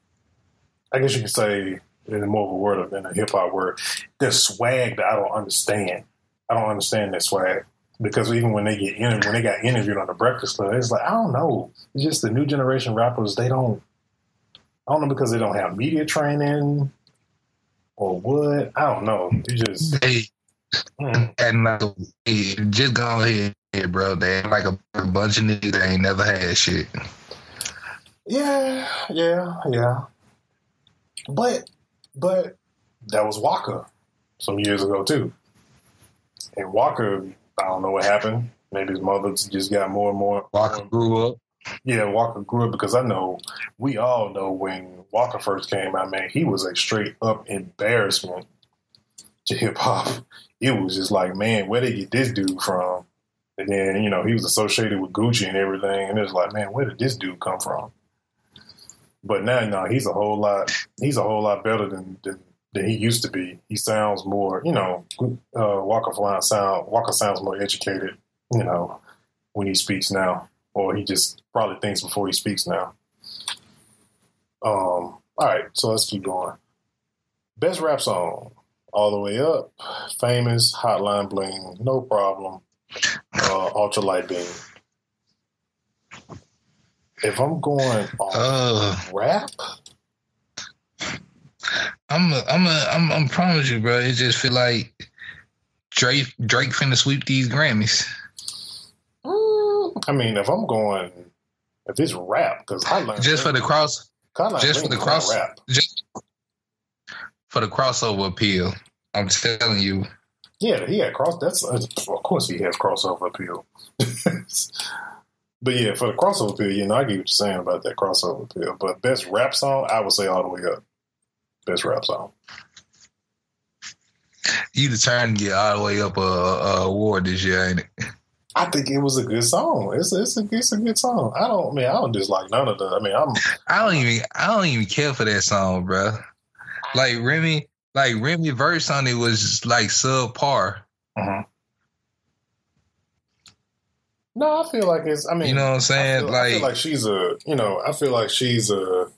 I guess you could say in a more of a word than a hip hop word, their swag that I don't understand. I don't understand their swag. Because even when they get in, when they got interviewed on the Breakfast Club, it's like I don't know. It's just the new generation rappers. They don't. I don't know because they don't have media training or what. I don't know. You just they mm, and like just go ahead, bro. They act like a, a bunch of niggas that ain't never had shit. yeah, yeah, yeah. But but that was Waka some years ago too. And Waka, I don't know what happened. Maybe his mother just got more and more. Waka um, grew up. Yeah, Waka grew up because I know we all know when Waka first came out, man, he was a straight up embarrassment to hip hop. It was just like, man, where did they get this dude from? And then, you know, he was associated with Gucci and everything, and it was like, man, where did this dude come from? But now, no, he's a whole lot. He's a whole lot better than than, than he used to be. He sounds more, you know, uh, Waka Flocka sound. Walker sounds more educated, you know, when he speaks now, or he just probably thinks before he speaks now. Um. All right, so let's keep going. Best rap song, all the way up, famous, Hotline Bling, no problem, uh, Ultralight Beam. If I'm going on Uh, rap, I'm a, I'm a, I'm I'm promise you, bro. It just feel like Drake Drake finna sweep these Grammys. mm, I mean, if I'm going, if it's rap, because Hotline Just for the cross, just for the cross- rap. just for the crossover appeal. I'm telling you, Yeah, he had cross. That's uh, of course he has crossover appeal. but yeah, for the crossover appeal, you know, I get what you're saying about that crossover appeal. But best rap song, I would say all the way up. Best rap song. you determined to get all the way up a, a award this year, ain't it? I think it was a good song. It's it's a it's a good song. I don't I mean I don't dislike none of the. I mean I'm I don't even I don't even care for that song, bro. Like Remy, like Remy verse on it was like subpar. Mm-hmm. no. I feel like it's. I mean You know what I'm I saying? feel, I feel like, like she's a. You know, I feel like she's a.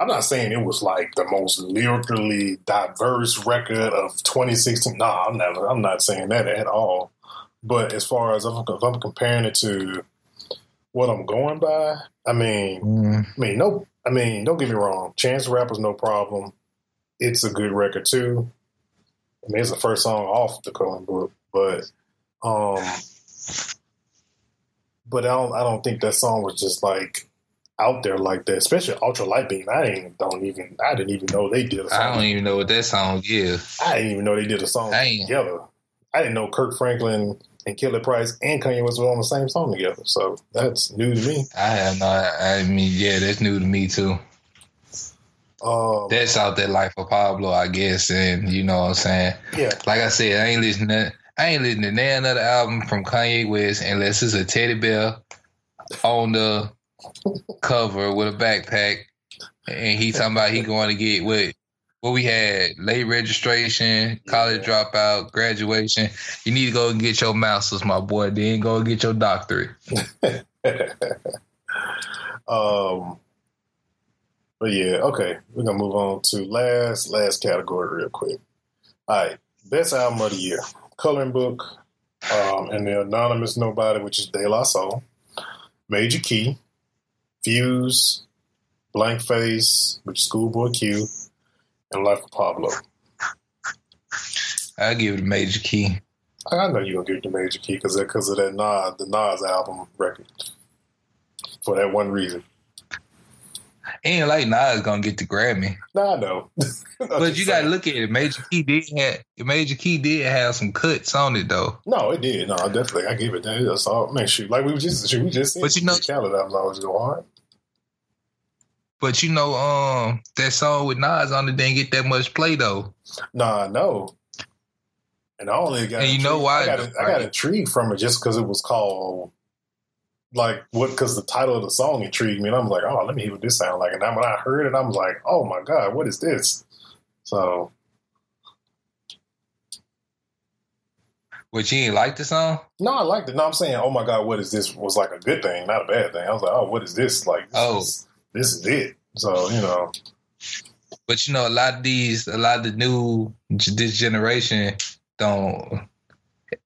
I'm not saying it was like the most lyrically diverse record of 2016. No, I'm never. I'm not saying that at all. But as far as if I'm, if I'm comparing it to what I'm going by, I mean, mm, I mean, no, I mean, don't get me wrong. Chance the Rapper's no problem. It's a good record too. I mean, it's the first song off the coloring book, but um, but I don't, I don't think that song was just like out there like that. Especially Ultra Light Beam. I didn't, don't even, I didn't even know they did a song. I don't even know what that song is. I didn't even know they did a song Damn. together. I didn't know Kirk Franklin and Kelly Price and Kanye West were on the same song together. So that's new to me. I have no. I mean, yeah, that's new to me too. Um, That's out there life of Pablo, I guess, and you know what I'm saying. yeah, Like I said, I ain't listening. To, I ain't listening to none other album from Kanye West unless it's a teddy bear on the cover with a backpack, and he talking about he going to get what what we had late registration, college dropout, graduation. You need to go and get your master's, my boy. Then go and get your doctorate. um, but yeah, okay. We're gonna move on to last last category real quick. All right, best album of the year, coloring book, um, and the anonymous nobody, which is De La Soul, Major Key, Views, Blank Face, which is Schoolboy Q, and Life of Pablo. I give it a major key. I know you're gonna give it to Major Key because because of that Nas the Nas album record. For that one reason. Ain't like Nas gonna get the Grammy. No, I know. But you gotta look at it. Major Key did have the Major Key did have some cuts on it though. No, it did. No, definitely. I give it that. That's all. Man, shoot. Like we just, shoot, we just. But you know- Khaled albums always go hard. But you know, um, that song with Nas on it didn't get that much play though. Nah, no. And I only got. And you know why, I got, though, I got intrigued from it just because it was called. Like what? Because the title of the song intrigued me, and I'm like, "Oh, let me hear what this sounds like." And then when I heard it, I was like, "Oh my god, what is this?" So But you ain't like the song? no, I liked it. No, I'm saying, "Oh my god, what is this?" Was like a good thing, not a bad thing. I was like, "Oh, what is this?" Like, this Oh. is, this is it. So you know, But you know, a lot of these, a lot of the new this generation don't.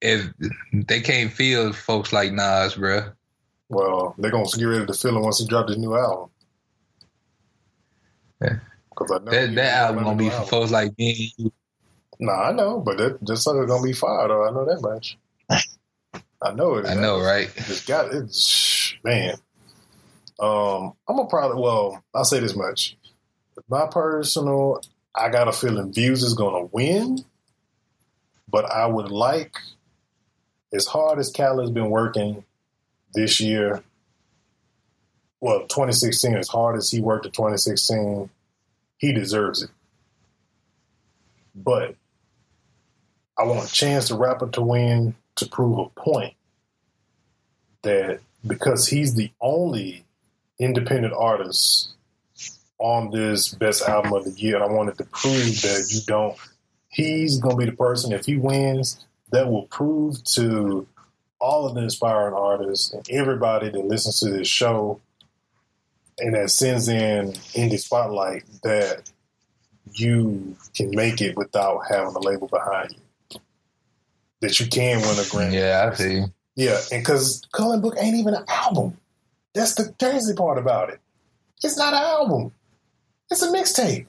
If they can't feel folks like Nas, bruh. Well, they're gonna get ready to feel it once he dropped his new album. Yeah. Because I know That that album gonna be new for folks like me. Nah, I know, but that that sucker's gonna be fired. Though I know that much. I know it. I know, right? It's got it's man. Um, I'm gonna probably well, I'll say this much. My personal, I got a feeling Views is gonna win, but I would like, as hard as Cal has been working this year. Well, 2016, as hard as he worked in 2016, he deserves it. But I want a Chance the Rapper to win to prove a point that because he's the only independent artists on this best album of the year, and I wanted to prove that you don't. He's gonna be the person if he wins that will prove to all of the inspiring artists and everybody that listens to this show and that sends in indie spotlight that you can make it without having a label behind you. That you can win a Grammy. Yeah, I see. Yeah, and because Coloring Book ain't even an album. That's the crazy part about it. It's not an album. It's a mixtape.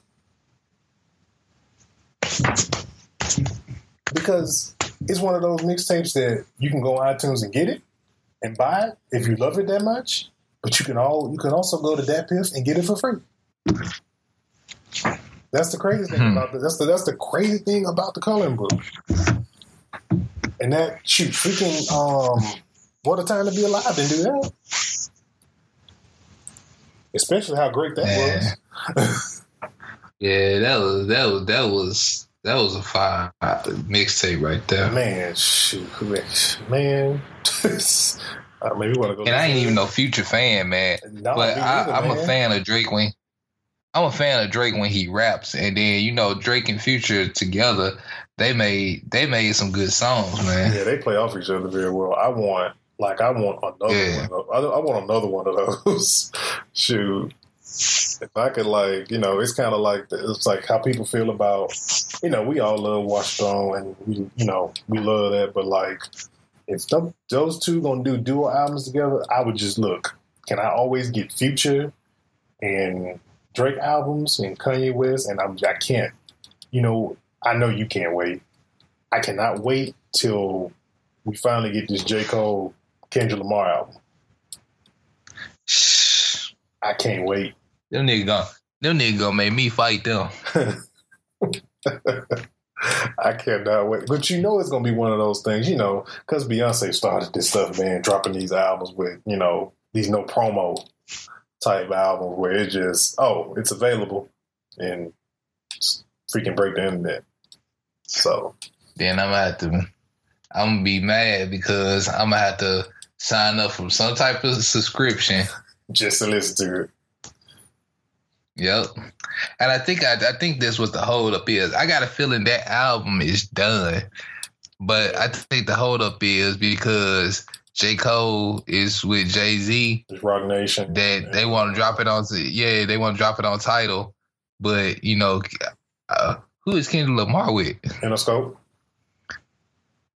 Because it's one of those mixtapes that you can go on iTunes and get it and buy it if you love it that much. But you can all you can also go to DatPiff and get it for free. That's the crazy thing Hmm. about the, that's the that's the crazy thing about the coloring book. And that shoot, freaking um what a time to be alive and do that. Especially how great that Man. was. Yeah, that was that was that was that was a fire mixtape right there. Man, shoot, man. I mean, we want to go. And I ain't even no Future fan, man. No, but I, I'm a fan of Drake when I'm a fan of Drake when he raps, and then you know Drake and Future together, they made they made some good songs, man. Yeah, they play off each other very well. I want, like, I want another Yeah. one. Of, I, I want another one of those. Shoot, if I could, like, you know, it's kind of like it's like how people feel about, you know, we all love Washington and we, you know, we love that, but like, if them, those two gonna do dual albums together, I would just look. Can I always get Future and Drake albums and Kanye West? And I'm, I can't. You know, I know you can't wait. I cannot wait till we finally get this J. Cole Kendrick Lamar album. I can't wait. Them nigga gonna them nigga gonna make me fight them. I cannot wait. But you know it's gonna be one of those things, you know, because Beyonce started this stuff, man, dropping these albums with, you know, these no promo type albums where it just, oh, it's available and freaking break the internet. So Then I'm gonna have to I'm gonna be mad because I'm gonna have to sign up for some type of subscription. just to listen to it. Yep. And I think I, I think this was the hold up is. I got a feeling that album is done. But I think the hold up is because J. Cole is with Jay Z Roc Nation. that they want to drop it on yeah, they want to drop it on Tidal. But you know, uh, who is Kendrick Lamar with? Interscope.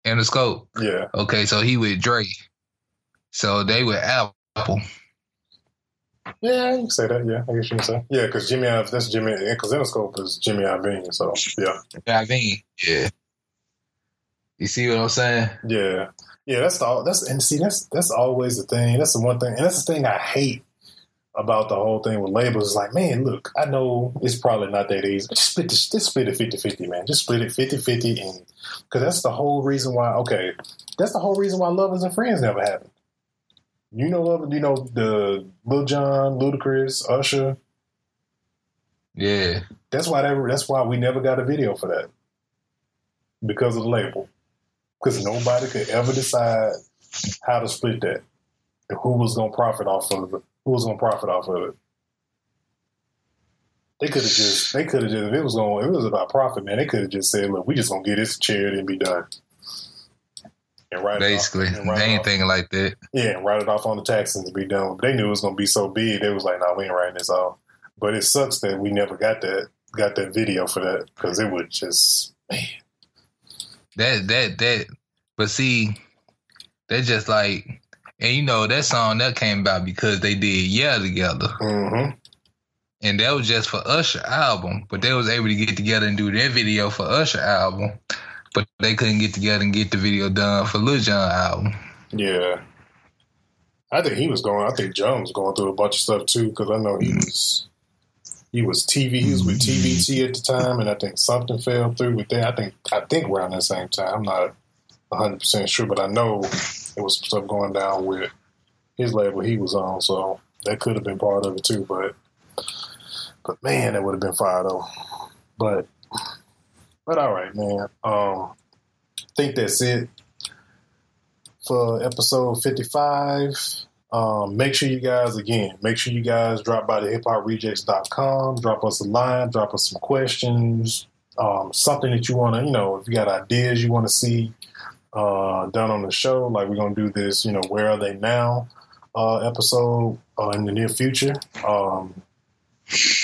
In the scope. Yeah. Okay, so he with Drake. So they were Apple. Yeah, you can say that. Yeah, I guess you can say. Yeah, because Jimmy, that's Jimmy, because Interscope is Jimmy Iovine. So yeah, I mean, yeah. You see what I'm saying? yeah, yeah. That's the that's and see that's that's always the thing. That's the one thing, and that's the thing I hate about the whole thing with labels. Is like, man, look, I know it's probably not that easy. Just split, the, just split it 50-50, man. Just split it 50-50 and because that's the whole reason why. Okay, that's the whole reason why lovers and friends never happened. You know, love, you know the Lil Jon, Ludacris, Usher. Yeah. That's why they, that's why we never got a video for that because of the label. Because nobody could ever decide how to split that and who was going to profit off of it. Who was going to profit off of it? They could have just they could have just if it was going if it was about profit, man. They could have just said, "Look, we just gonna get this charity and be done." And write Basically. it off, write They ain't off. thinking like that. Yeah, and write it off on the taxes and be done. They knew it was gonna be so big. They was like, "No, we ain't writing this off." But it sucks that we never got that got that video for that because it would just man. That that that but see, they just like and you know that song that came about because they did yeah together. hmm And that was just for Usher album. But they was able to get together and do their video for Usher album. But they couldn't get together and get the video done for Lil Jon album. yeah. I think he was going. I think Jon was going through a bunch of stuff too because I know he mm-hmm. was he was TV. He was with mm-hmm. TVT at the time, and I think something fell through with that. I think I think around that same time. I'm not 100 percent sure, but I know it was stuff going down with his label he was on, so that could have been part of it too. But but man, that would have been fire though. But but all right, man. Um, I think that's it for episode 55. Um, make sure you guys, again, make sure you guys drop by the hiphoprejectz.com, drop us a line, drop us some questions, um, something that you want to, you know, if you got ideas you want to see uh, done on the show. Like we're gonna do this, you know, where are they now? Uh, episode uh, in the near future. Um,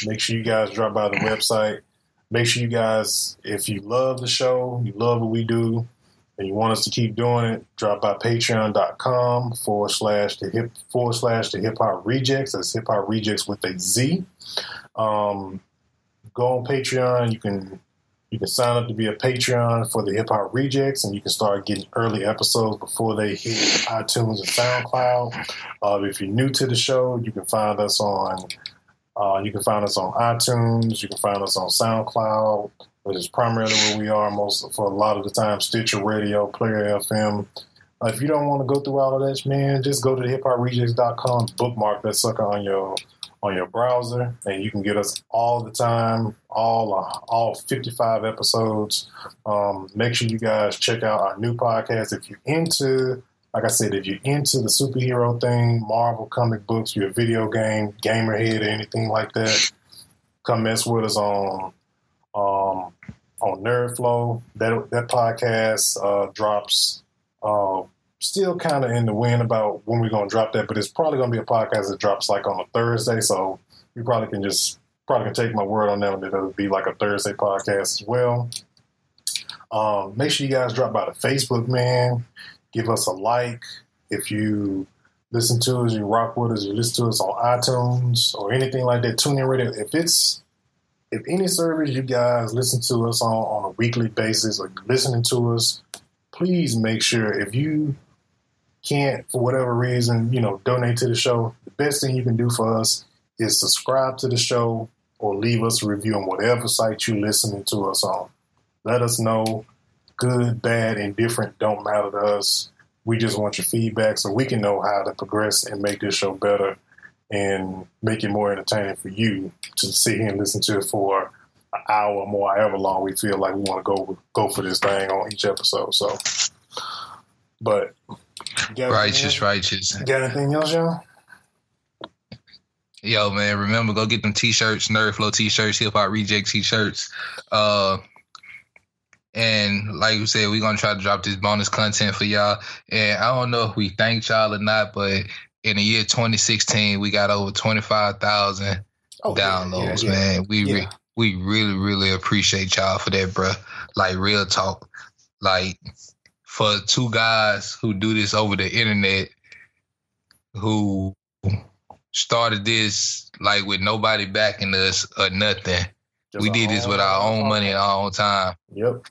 make sure you guys drop by the website. Make sure you guys, if you love the show, you love what we do, and you want us to keep doing it, drop by patreon.com forward slash the hip forward slash the hip hop rejectz. That's hip hop rejectz with a Z. Um, go on Patreon. You can you can sign up to be a Patreon for the Hip Hop Rejectz, and you can start getting early episodes before they hit iTunes and SoundCloud. Uh, if you're new to the show, you can find us on uh, you can find us on iTunes. You can find us on SoundCloud, which is primarily where we are most for a lot of the time. Stitcher Radio, Player FM. Uh, if you don't want to go through all of that, man, just go to hiphoprejectz.com, bookmark that sucker on your on your browser, and you can get us all the time, all uh, all 55 episodes. Um, make sure you guys check out our new podcast if you're into. Like I said, if you're into the superhero thing, Marvel comic books, you're a video game gamer head, or anything like that, come mess with us on um, on Nerd Flow. That that podcast uh, drops uh, still kind of in the wind about when we're going to drop that, but it's probably going to be a podcast that drops like on a Thursday. So you probably can just probably can take my word on that that it'll be like a Thursday podcast as well. Um, make sure you guys drop by the Facebook, man. Give us a like if you listen to us, you rock with us, you listen to us on iTunes or anything like that. Tune in radio. If it's if any service you guys listen to us on on a weekly basis or listening to us, please make sure if you can't, for whatever reason, you know, donate to the show, the best thing you can do for us is subscribe to the show or leave us a review on whatever site you're listening to us on. Let us know. Good, bad, indifferent don't matter to us. We just want your feedback so we can know how to progress and make this show better and make it more entertaining for you to sit here and listen to it for an hour or more, however long we feel like we want to go go for this thing on each episode. So, but righteous, righteous. Got anything else, y'all? Yo, man, remember go get them t-shirts, Nerd Flow t-shirts, Hip Hop Reject t-shirts. Uh, and like we said, we're gonna try to drop this bonus content for y'all. And I don't know if we thank y'all or not, but in the year 2016, we got over 25,000 oh, downloads, yeah, yeah, man. We re- we really really appreciate y'all for that, bro. Like real talk, like for two guys who do this over the internet, who started this like with nobody backing us or nothing. Just we did this with our own money and our own time. Yep.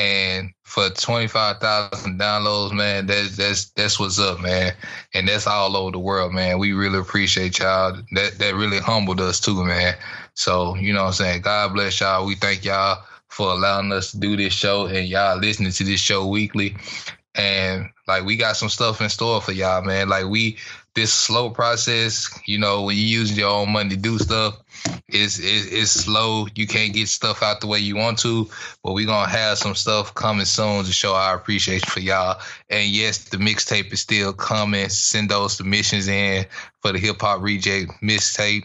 And for twenty five thousand downloads, man, that's that's that's what's up, man. And that's all over the world, man. We really appreciate y'all. That that really humbled us too, man. So, you know what I'm saying? God bless y'all. We thank y'all for allowing us to do this show and y'all listening to this show weekly. And like we got some stuff in store for y'all, man. Like we this slow process, you know, when you use your own money to do stuff, it's, it's it's slow. You can't get stuff out the way you want to, but we gonna have some stuff coming soon to show our appreciation for y'all. And yes, the mixtape is still coming. Send those submissions in for the hip hop reject mixtape.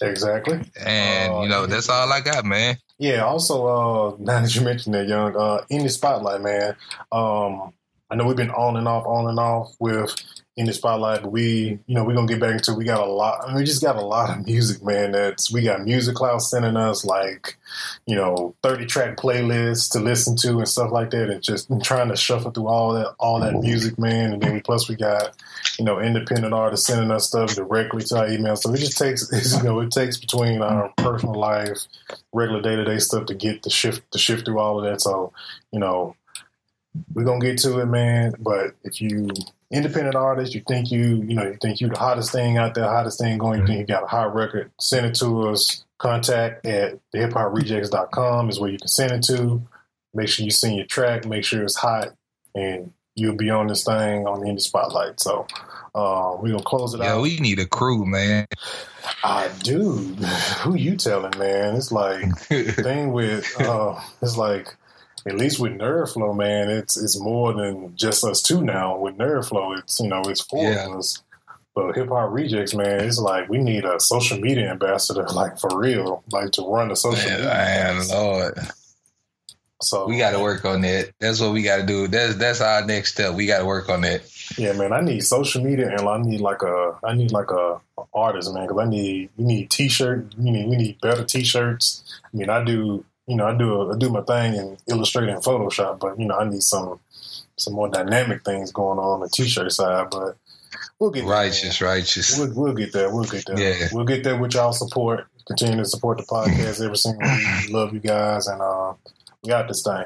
Exactly. And uh, you know, that's all I got, man. Yeah. Also, uh, now that you mentioned that, young, uh, in the spotlight, man. Um, I know we've been on and off, on and off with in the spotlight, but we, you know, we're gonna get back into. We got a lot. I mean, we just got a lot of music, man. That's we got Music Cloud sending us like, you know, thirty track playlists to listen to and stuff like that, and just trying to shuffle through all that, all that mm-hmm. music, man. And then we, plus we got, you know, independent artists sending us stuff directly to our email. So it just takes, you know, it takes between our personal life, regular day to day stuff to get the shift to shift through all of that. So, you know, we're gonna get to it, man. But if you independent artist, you think you, you know, you think you the hottest thing out there, hottest thing going, you think you got a hot record, send it to us. Contact at thehiphoprejectz.com is where you can send it to. Make sure you send your track, make sure it's hot, and you'll be on this thing on the indie spotlight. So uh, we're gonna close it yeah, out. Yeah, we need a crew, man. I do. Who you telling, man? It's like thing with uh, it's like at least with Nerdflow, man, it's it's more than just us two now. With Nerdflow, it's you know it's four yeah. of us. But Hip Hop Rejectz, man, it's like we need a social media ambassador, like for real, like to run the social man, media. Man, Lord. So We got to work on that. That's what we got to do. That's that's our next step. We got to work on that. Yeah, man, I need social media and I need like a I need like a, a artist, man, because I need we need t-shirt, we need we need better t-shirts. I mean, I do you know I do I do my thing in Illustrator and Photoshop, but you know I need some some more dynamic things going on on the t-shirt side. But we'll get there. Righteous, righteous. We'll, we'll get there. We'll get there. Yeah. We'll get there with y'all support. Continue to support the podcast every single week. Love you guys, and uh, we got this thing.